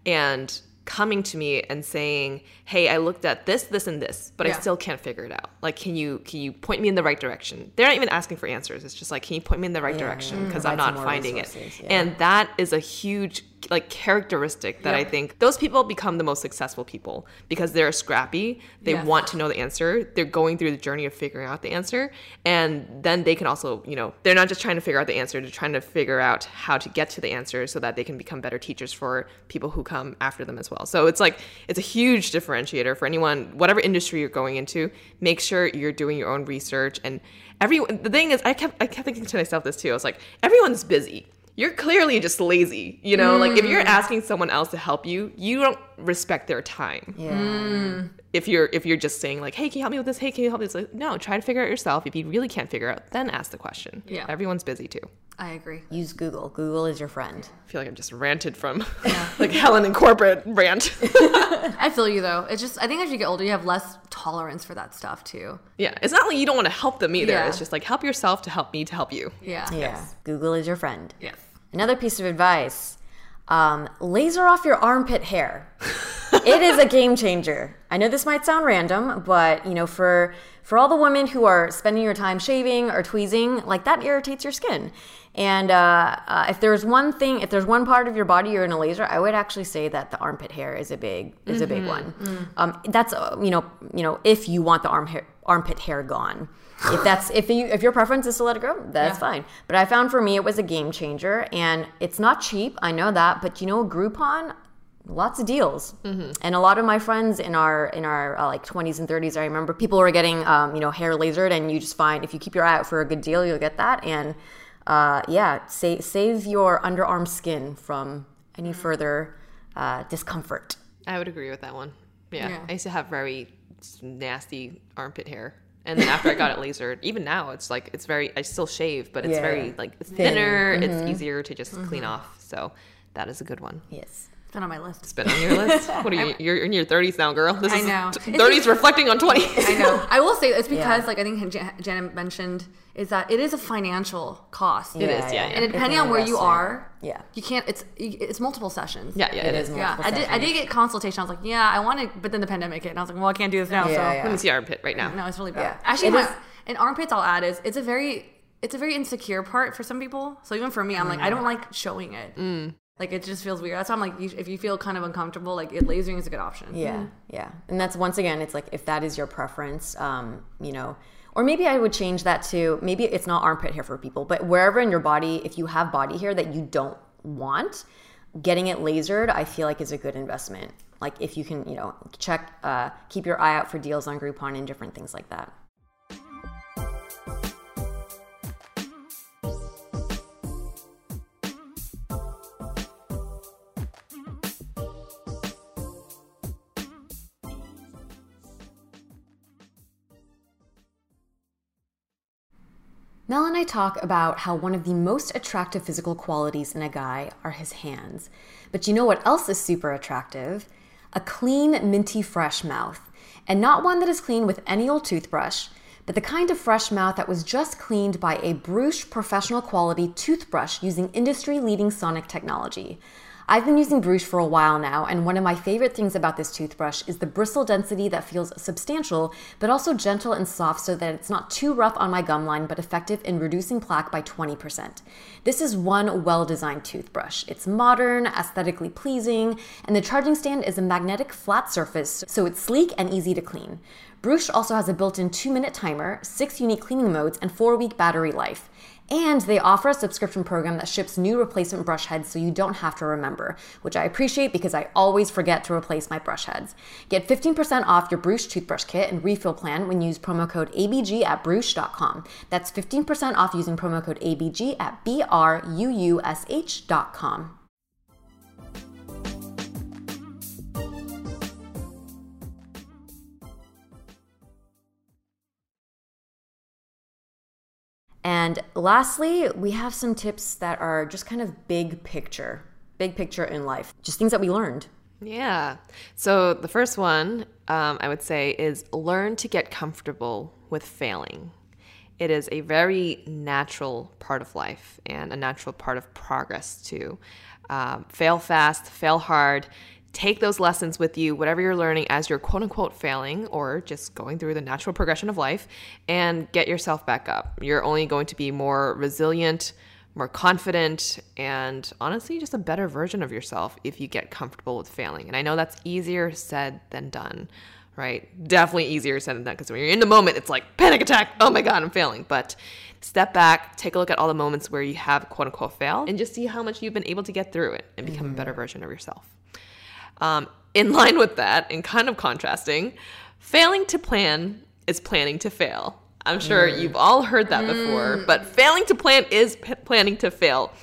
and coming to me and saying, "Hey, I looked at this, this, and this, but I still can't figure it out. Like, can you can you point me in the right direction?" They're not even asking for answers. It's just like, "Can you point me in the right direction?" Because I'm not more finding it. yeah. And that is a huge like characteristic that I think those people become the most successful people because they're scrappy. They Yes. want to know the answer. They're going through the journey of figuring out the answer, and then they can also, you know, they're not just trying to figure out the answer. They're trying to figure out how to get to the answer so that they can become better teachers for people who come after them as well. So it's like it's a huge differentiator for anyone, whatever industry you're going into. Make sure you're doing your own research and everyone. The thing is, I kept I kept thinking to myself this too. I was like, everyone's busy. You're clearly just lazy, you know. Like if you're mm. asking someone else to help you, you don't respect their time Yeah. Mm. if you're if you're just saying like hey can you help me with this hey can you help me with this like, no try to figure it out yourself if you really can't figure it out then ask the question Yeah. everyone's busy too I agree. Use Google. Google is your friend. i feel like I'm just ranted from like helen in corporate rant I feel you though. It's just I think as you get older, you have less tolerance for that stuff too. yeah it's not like you don't want to help them either Yeah. it's just like help yourself to help me to help you Yeah. Yeah. Google is your friend. yes Another piece of advice um, laser off your armpit hair. it is a game changer. I know this might sound random, but you know, for for all the women who are spending your time shaving or tweezing, like that irritates your skin. And uh, uh, if there's one thing, if there's one part of your body you're in a laser, I would actually say that the armpit hair is a big is a big one. Um, that's uh, you know you know if you want the arm hair, armpit hair gone. If that's if you if your preference is to let it grow, that's fine. But I found for me it was a game changer, and it's not cheap. I know that, but you know Groupon, lots of deals, and a lot of my friends in our in our uh, like 20s and 30s, I remember people were getting um, you know hair lasered, and you just find if you keep your eye out for a good deal, you'll get that, and uh, yeah, save save your underarm skin from any further uh, discomfort. i would agree with that one yeah, Yeah. i used to have very nasty armpit hair and then after i got it lasered even now it's like it's very i still shave but it's Yeah. very like it's Thin. thinner it's mm-hmm. easier to just clean mm-hmm. off so that is a good one Yes. It's been on my list. It's been on your list. What are you? You're in your 30s now, girl. This I is know. t- 30s reflecting on 20s. I know. I will say it's because Yeah. like I think Jan- Janet mentioned is that it is a financial cost. It is, yeah, yeah. And depending It's on where you are, Yeah. you can't. It's it's multiple sessions. Yeah, yeah, It it is is. Yeah, multiple I did. I did get consultation. I was like, yeah, I want to, but then the pandemic hit, and I was like, well, I can't do this now. Yeah, so yeah. Let me see your armpit right now. no, it's really bad. Yeah. Actually, It my, is- and armpits, I'll add is it's a very it's a very insecure part for some people. So even for me, I'm like, I don't like showing it. Mm. Like it just feels weird. That's why I'm like, you, if you feel kind of uncomfortable, like it, lasering is a good option. Yeah, yeah. And that's once again, it's like if that is your preference, um, you know, or maybe I would change that to maybe it's not armpit hair for people, but wherever in your body, if you have body hair that you don't want, getting it lasered, I feel like is a good investment. Like if you can, you know, check, uh, keep your eye out for deals on Groupon and different things like that. Mel and I talk about how one of the most attractive physical qualities in a guy are his hands. But you know what else is super attractive? A clean, minty, fresh mouth. And not one that is clean with any old toothbrush, but the kind of fresh mouth that was just cleaned by a Bruush professional quality toothbrush using industry leading sonic technology. I've been using Bruush for a while now, and one of my favorite things about this toothbrush is the bristle density that feels substantial, but also gentle and soft so that it's not too rough on my gum line, but effective in reducing plaque by 20%. This is one well designed toothbrush. It's modern, aesthetically pleasing, and the charging stand is a magnetic flat surface, so it's sleek and easy to clean. Bruush also has a built in two minute timer, six unique cleaning modes, and four week battery life. And they offer a subscription program that ships new replacement brush heads so you don't have to remember, which I appreciate because I always forget to replace my brush heads. Get 15% off your Bruush toothbrush kit and refill plan when you use promo code ABG at Bruush.com. That's 15% off using promo code ABG at B R U U S H.com. And lastly, we have some tips that are just kind of big picture, big picture in life, just things that we learned. Yeah. So the first one um, I would say is learn to get comfortable with failing. It is a very natural part of life and a natural part of progress too. Um, fail fast, fail hard. Take those lessons with you, whatever you're learning as you're quote unquote failing or just going through the natural progression of life, and get yourself back up. You're only going to be more resilient, more confident, and honestly, just a better version of yourself if you get comfortable with failing. And I know that's easier said than done, right? Definitely easier said than done because when you're in the moment, it's like panic attack. Oh my God, I'm failing. But step back, take a look at all the moments where you have quote unquote failed, and just see how much you've been able to get through it and become a mm-hmm. better version of yourself. Um, in line with that, and kind of contrasting, failing to plan is planning to fail. I'm sure mm. you've all heard that mm. before, but failing to plan is p- planning to fail.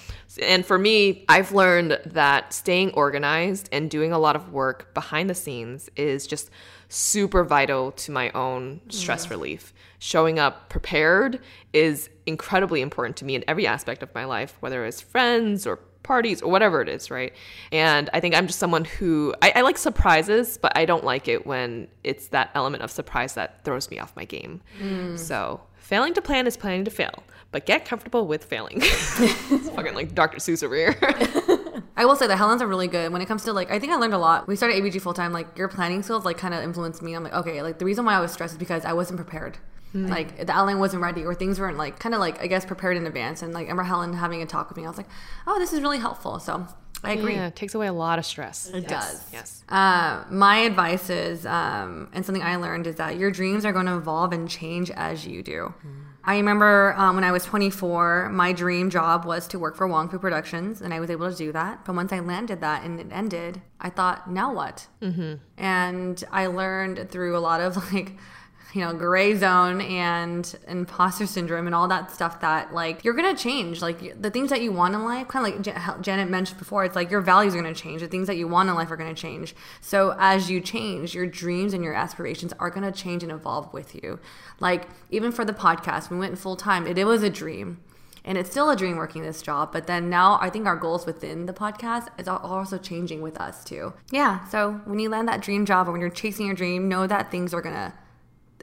And for me, I've learned that staying organized and doing a lot of work behind the scenes is just super vital to my own stress mm. relief. Showing up prepared is incredibly important to me in every aspect of my life, whether it's friends or parties or whatever it is, right? And I think I'm just someone who I, I like surprises, but I don't like it when it's that element of surprise that throws me off my game. Mm. So failing to plan is planning to fail, but get comfortable with failing. it's fucking like Dr. Seuss over here. I will say that Helen's are really good when it comes to like I think I learned a lot. We started ABG full time. Like your planning skills like kind of influenced me. I'm like okay, like the reason why I was stressed is because I wasn't prepared. Like the outline wasn't ready or things weren't like kind of like I guess prepared in advance. And like I remember Helen having a talk with me. I was like, oh, this is really helpful. So I agree. yeah, it takes away a lot of stress. It does. Yes. Uh, my advice is, um, and something I learned is that your dreams are going to evolve and change as you do. I remember um, when I was 24, my dream job was to work for Wong Fu Productions, and I was able to do that. But once I landed that and it ended, I thought, now what? Mm-hmm. And I learned through a lot of like, you know, gray zone and imposter syndrome and all that stuff that like you're gonna change. Like the things that you want in life, kind of like Jan- Janet mentioned before, it's like your values are gonna change. The things that you want in life are gonna change. So as you change, your dreams and your aspirations are gonna change and evolve with you. Like even for the podcast, we went full time. It, it was a dream. And it's still a dream working this job, but then now I think our goals within the podcast is also changing with us too. Yeah, so when you land that dream job or when you're chasing your dream, know that things are gonna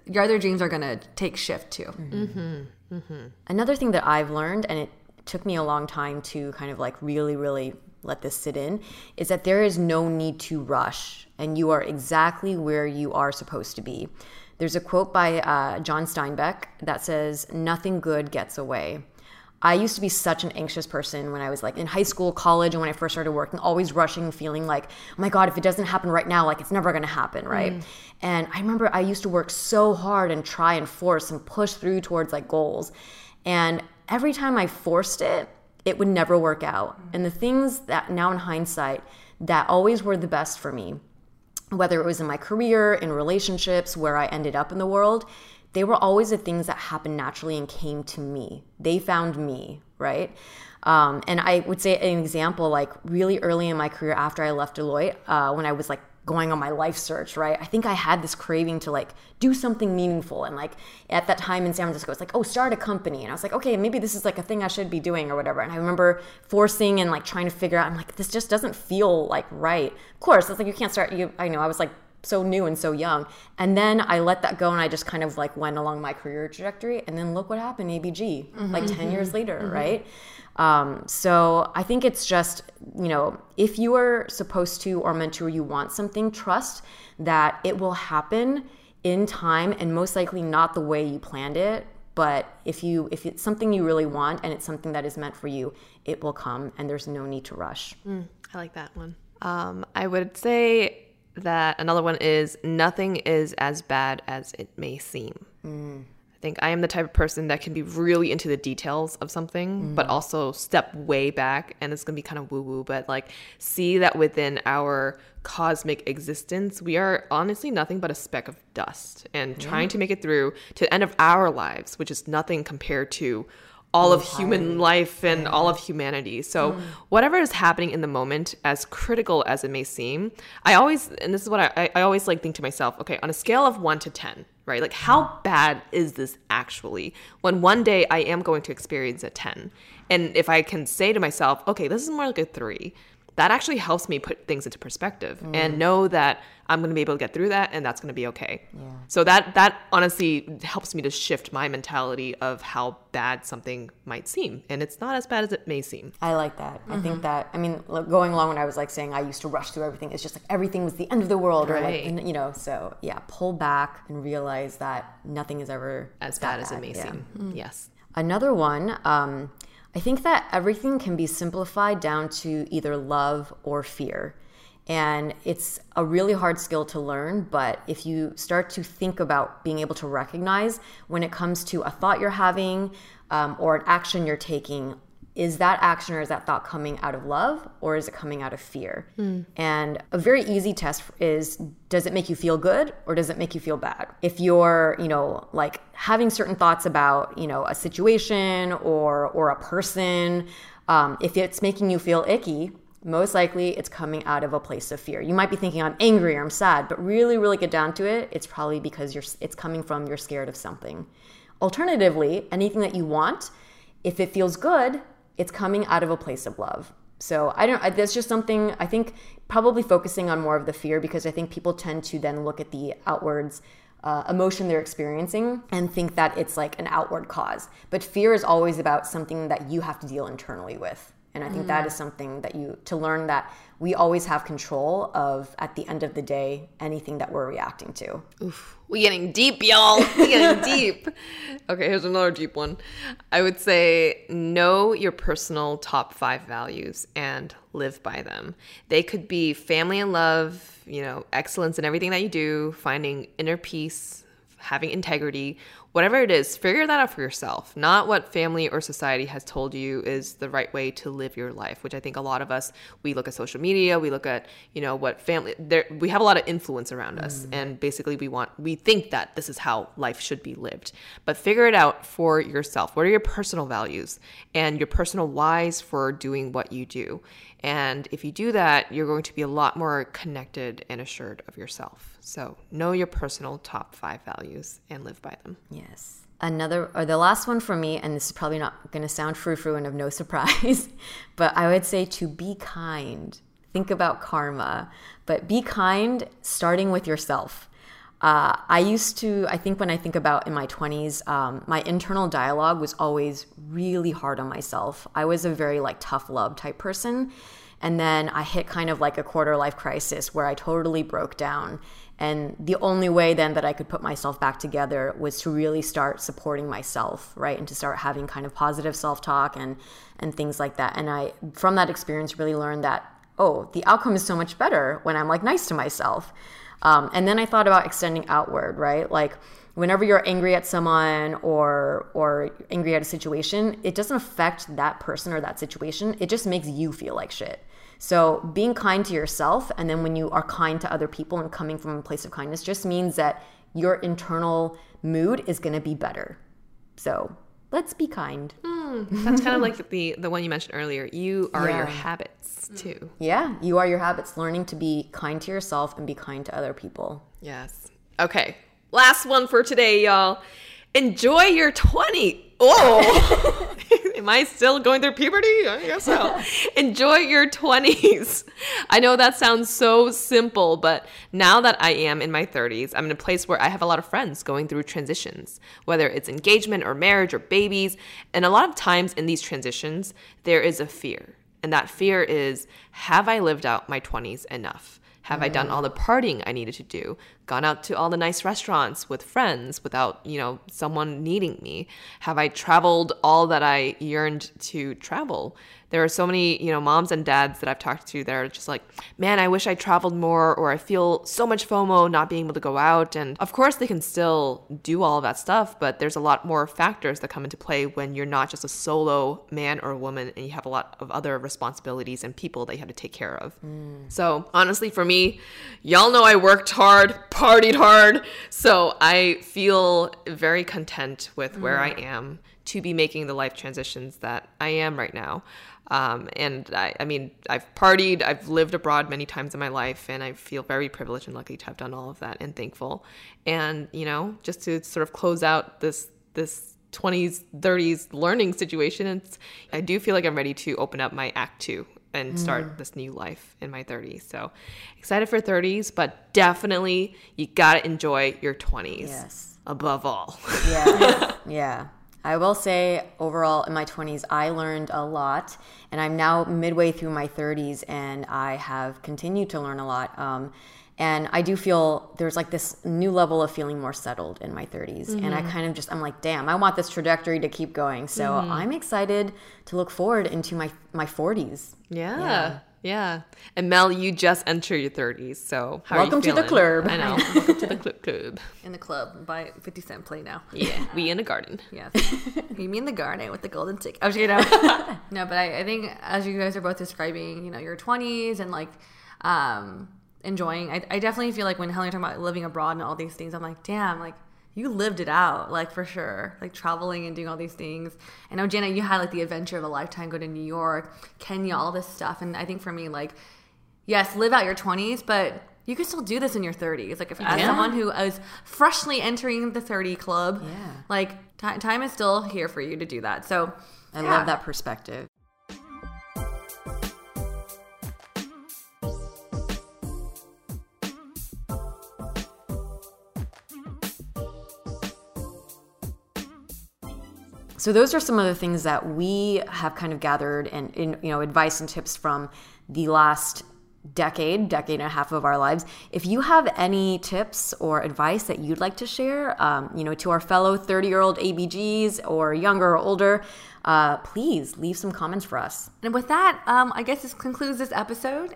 your other dreams are gonna take shift too. Mm-hmm. Mm-hmm. Mm-hmm. Another thing that I've learned, and it took me a long time to kind of like really, really let this sit in, is that there is no need to rush and you are exactly where you are supposed to be. There's a quote by uh, John Steinbeck that says, Nothing good gets away. I used to be such an anxious person when I was like in high school, college, and when I first started working, always rushing, feeling like, oh my God, if it doesn't happen right now, like it's never gonna happen, right? Mm. And I remember I used to work so hard and try and force and push through towards like goals. And every time I forced it, it would never work out. Mm. And the things that now in hindsight, that always were the best for me, whether it was in my career, in relationships, where I ended up in the world, they were always the things that happened naturally and came to me. They found me, right? Um, and I would say an example, like really early in my career after I left Deloitte, uh, when I was like going on my life search, right? I think I had this craving to like do something meaningful. And like at that time in San Francisco, it's like, oh, start a company. And I was like, okay, maybe this is like a thing I should be doing or whatever. And I remember forcing and like trying to figure out, I'm like, this just doesn't feel like right. Of course, it's like you can't start, you, I know, I was like, so new and so young. And then I let that go and I just kind of like went along my career trajectory. And then look what happened, ABG, like 10 years later, right? Um, so I think it's just, you know, if you are supposed to or meant to or you want something, trust that it will happen in time and most likely not the way you planned it. But if you if it's something you really want and it's something that is meant for you, it will come and there's no need to rush. I like that one. Um, I would say that another one is nothing is as bad as it may seem. I think I am the type of person that can be really into the details of something, but mm. also step way back, and it's gonna be kind of woo woo, but like see that within our cosmic existence, we are honestly nothing but a speck of dust, and trying to make it through to the end of our lives, which is nothing compared to all of human life and all of humanity. So, hmm. whatever is happening in the moment, as critical as it may seem, I always, and this is what I, I, I always like think to myself, okay, on a scale of one to 10, right? Like, how bad is this actually? When one day I am going to experience a 10. And if I can say to myself, okay, this is more like a three, that actually helps me put things into perspective mm. and know that I'm going to be able to get through that and that's going to be okay. Yeah. So that that honestly helps me to shift my mentality of how bad something might seem and it's not as bad as it may seem. I like that. I think mm-hmm. that, I mean, going along when I was like saying I used to rush through everything, it's just like everything was the end of the world or Right. like, you know, so yeah, pull back and realize that nothing is ever As that bad as it may yeah. seem. Mm-hmm. Yes. Another one, um, I think that everything can be simplified down to either love or fear. And it's a really hard skill to learn, but if you start to think about being able to recognize when it comes to a thought you're having um, or an action you're taking, is that action or is that thought coming out of love or is it coming out of fear? And a very easy test is does it make you feel good or does it make you feel bad? If you're, you know, like having certain thoughts about, you know, a situation or or a person, um, if it's making you feel icky, most likely it's coming out of a place of fear. You might be thinking I'm angry or I'm sad, but really, really get down to it, it's probably because you're it's coming from you're scared of something. Alternatively, anything that you want, if it feels good, it's coming out of a place of love. So I don't. I- That's just something I think probably focusing on more of the fear because I think people tend to then look at the outwards uh, emotion they're experiencing and think that it's like an outward cause. But fear is always about something that you have to deal internally with. And I think that is something that you to learn that we always have control of at the end of the day anything that we're reacting to. We getting deep, y'all. We getting deep. Okay, here's another deep one. I would say know your personal top five values and live by them. They could be family and love, you know, excellence in everything that you do, finding inner peace, having integrity, whatever it is, figure that out for yourself. Not what family or society has told you is the right way to live your life, which I think a lot of us we look at social media, we look at, you know, what family there we have a lot of influence around us mm. and basically we want we think that this is how life should be lived. But figure it out for yourself. What are your personal values and your personal whys for doing what you do? And if you do that, you're going to be a lot more connected and assured of yourself. So know your personal top five values and live by them. Yes. Another, or the last one for me, and this is probably not going to sound frou frou and of no surprise, but I would say to be kind. Think about karma, but be kind starting with yourself. Uh, I used to, I think when I think about in my 20s, um, my internal dialogue was always really hard on myself. I was a very like tough love type person. And then I hit kind of like a quarter life crisis where I totally broke down. And the only way then that I could put myself back together was to really start supporting myself, right? And to start having kind of positive self talk and, and things like that. And I, from that experience, really learned that, oh, the outcome is so much better when I'm like nice to myself. Um, and then I thought about extending outward, right? Like, whenever you're angry at someone or or angry at a situation, it doesn't affect that person or that situation. It just makes you feel like shit. So being kind to yourself and then when you are kind to other people and coming from a place of kindness just means that your internal mood is going to be better. So, let's be kind. Hmm, that's kind of like the the one you mentioned earlier. You are your habits mm. too. Yeah, you are your habits learning to be kind to yourself and be kind to other people. Yes. Okay. Last one for today, y'all. Enjoy your 20. Oh. Am I still going through puberty? I guess so. Enjoy your 20s. I know that sounds so simple, but now that I am in my 30s, I'm in a place where I have a lot of friends going through transitions, whether it's engagement or marriage or babies. And a lot of times in these transitions, there is a fear. And that fear is have I lived out my 20s enough? Have I done mm. all the partying I needed to do? Gone out to all the nice restaurants with friends without, you know, someone needing me? Have I traveled all that I yearned to travel? There are so many, you know, moms and dads that I've talked to that are just like, man, I wish I traveled more, or I feel so much FOMO not being able to go out. And of course, they can still do all of that stuff, but there's a lot more factors that come into play when you're not just a solo man or woman and you have a lot of other responsibilities and people that you have to take care of. Mm. So, honestly, for me, y'all know I worked hard, partied hard. So, I feel very content with where I am to be making the life transitions that I am right now. Um, and I, I mean, I've partied, I've lived abroad many times in my life, and I feel very privileged and lucky to have done all of that and thankful. And, you know, just to sort of close out this, this 20s, 30s learning situation, it's, I do feel like I'm ready to open up my act two and start this new life in my 30s. So excited for 30s, but definitely you gotta enjoy your 20s. Yes. Above all. Yeah. yeah. I will say, overall, in my 20s, I learned a lot. And I'm now midway through my 30s, and I have continued to learn a lot. Um, And I do feel there's like this new level of feeling more settled in my 30s. And I Mm-hmm. kind of just, I'm like, damn, I want this trajectory to keep going. So Mm-hmm. I'm excited to look forward into my, my 40s. Yeah. Yeah. And Mel, you just entered your 30s, so how Welcome are to the feeling? club. I know. Welcome to the club. club. In the club, buy 50 cent play now. Yeah, we in the garden. Yes. Meet mean the garden with the golden ticket. Oh, you know. no, but I, I think as you guys are both describing, you know, your 20s and like um, enjoying, I, I definitely feel like when Helen talking about living abroad and all these things, I'm like, damn, like you lived it out, like for sure, like traveling and doing all these things. I know, Jana, you had like the adventure of a lifetime, go to New York, Kenya, all this stuff. And I think for me, like, yes, live out your 20s, but you can still do this in your 30s. Like, if as someone who is freshly entering the 30 club, Yeah. like ti time is still here for you to do that. So I yeah. love that perspective. So those are some of the things that we have kind of gathered and you know advice and tips from the last decade, decade and a half of our lives. If you have any tips or advice that you'd like to share, um, you know, to our fellow 30 year old ABGs or younger or older, uh, please leave some comments for us. And with that, um, I guess this concludes this episode.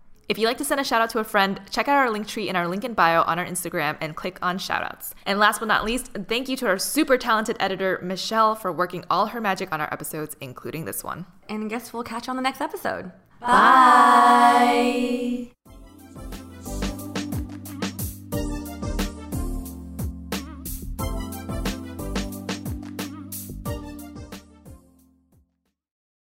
If you'd like to send a shout out to a friend, check out our Linktree in our link in bio on our Instagram and click on shoutouts. And last but not least, thank you to our super talented editor, Michelle, for working all her magic on our episodes, including this one. And I guess we'll catch you on the next episode. Bye.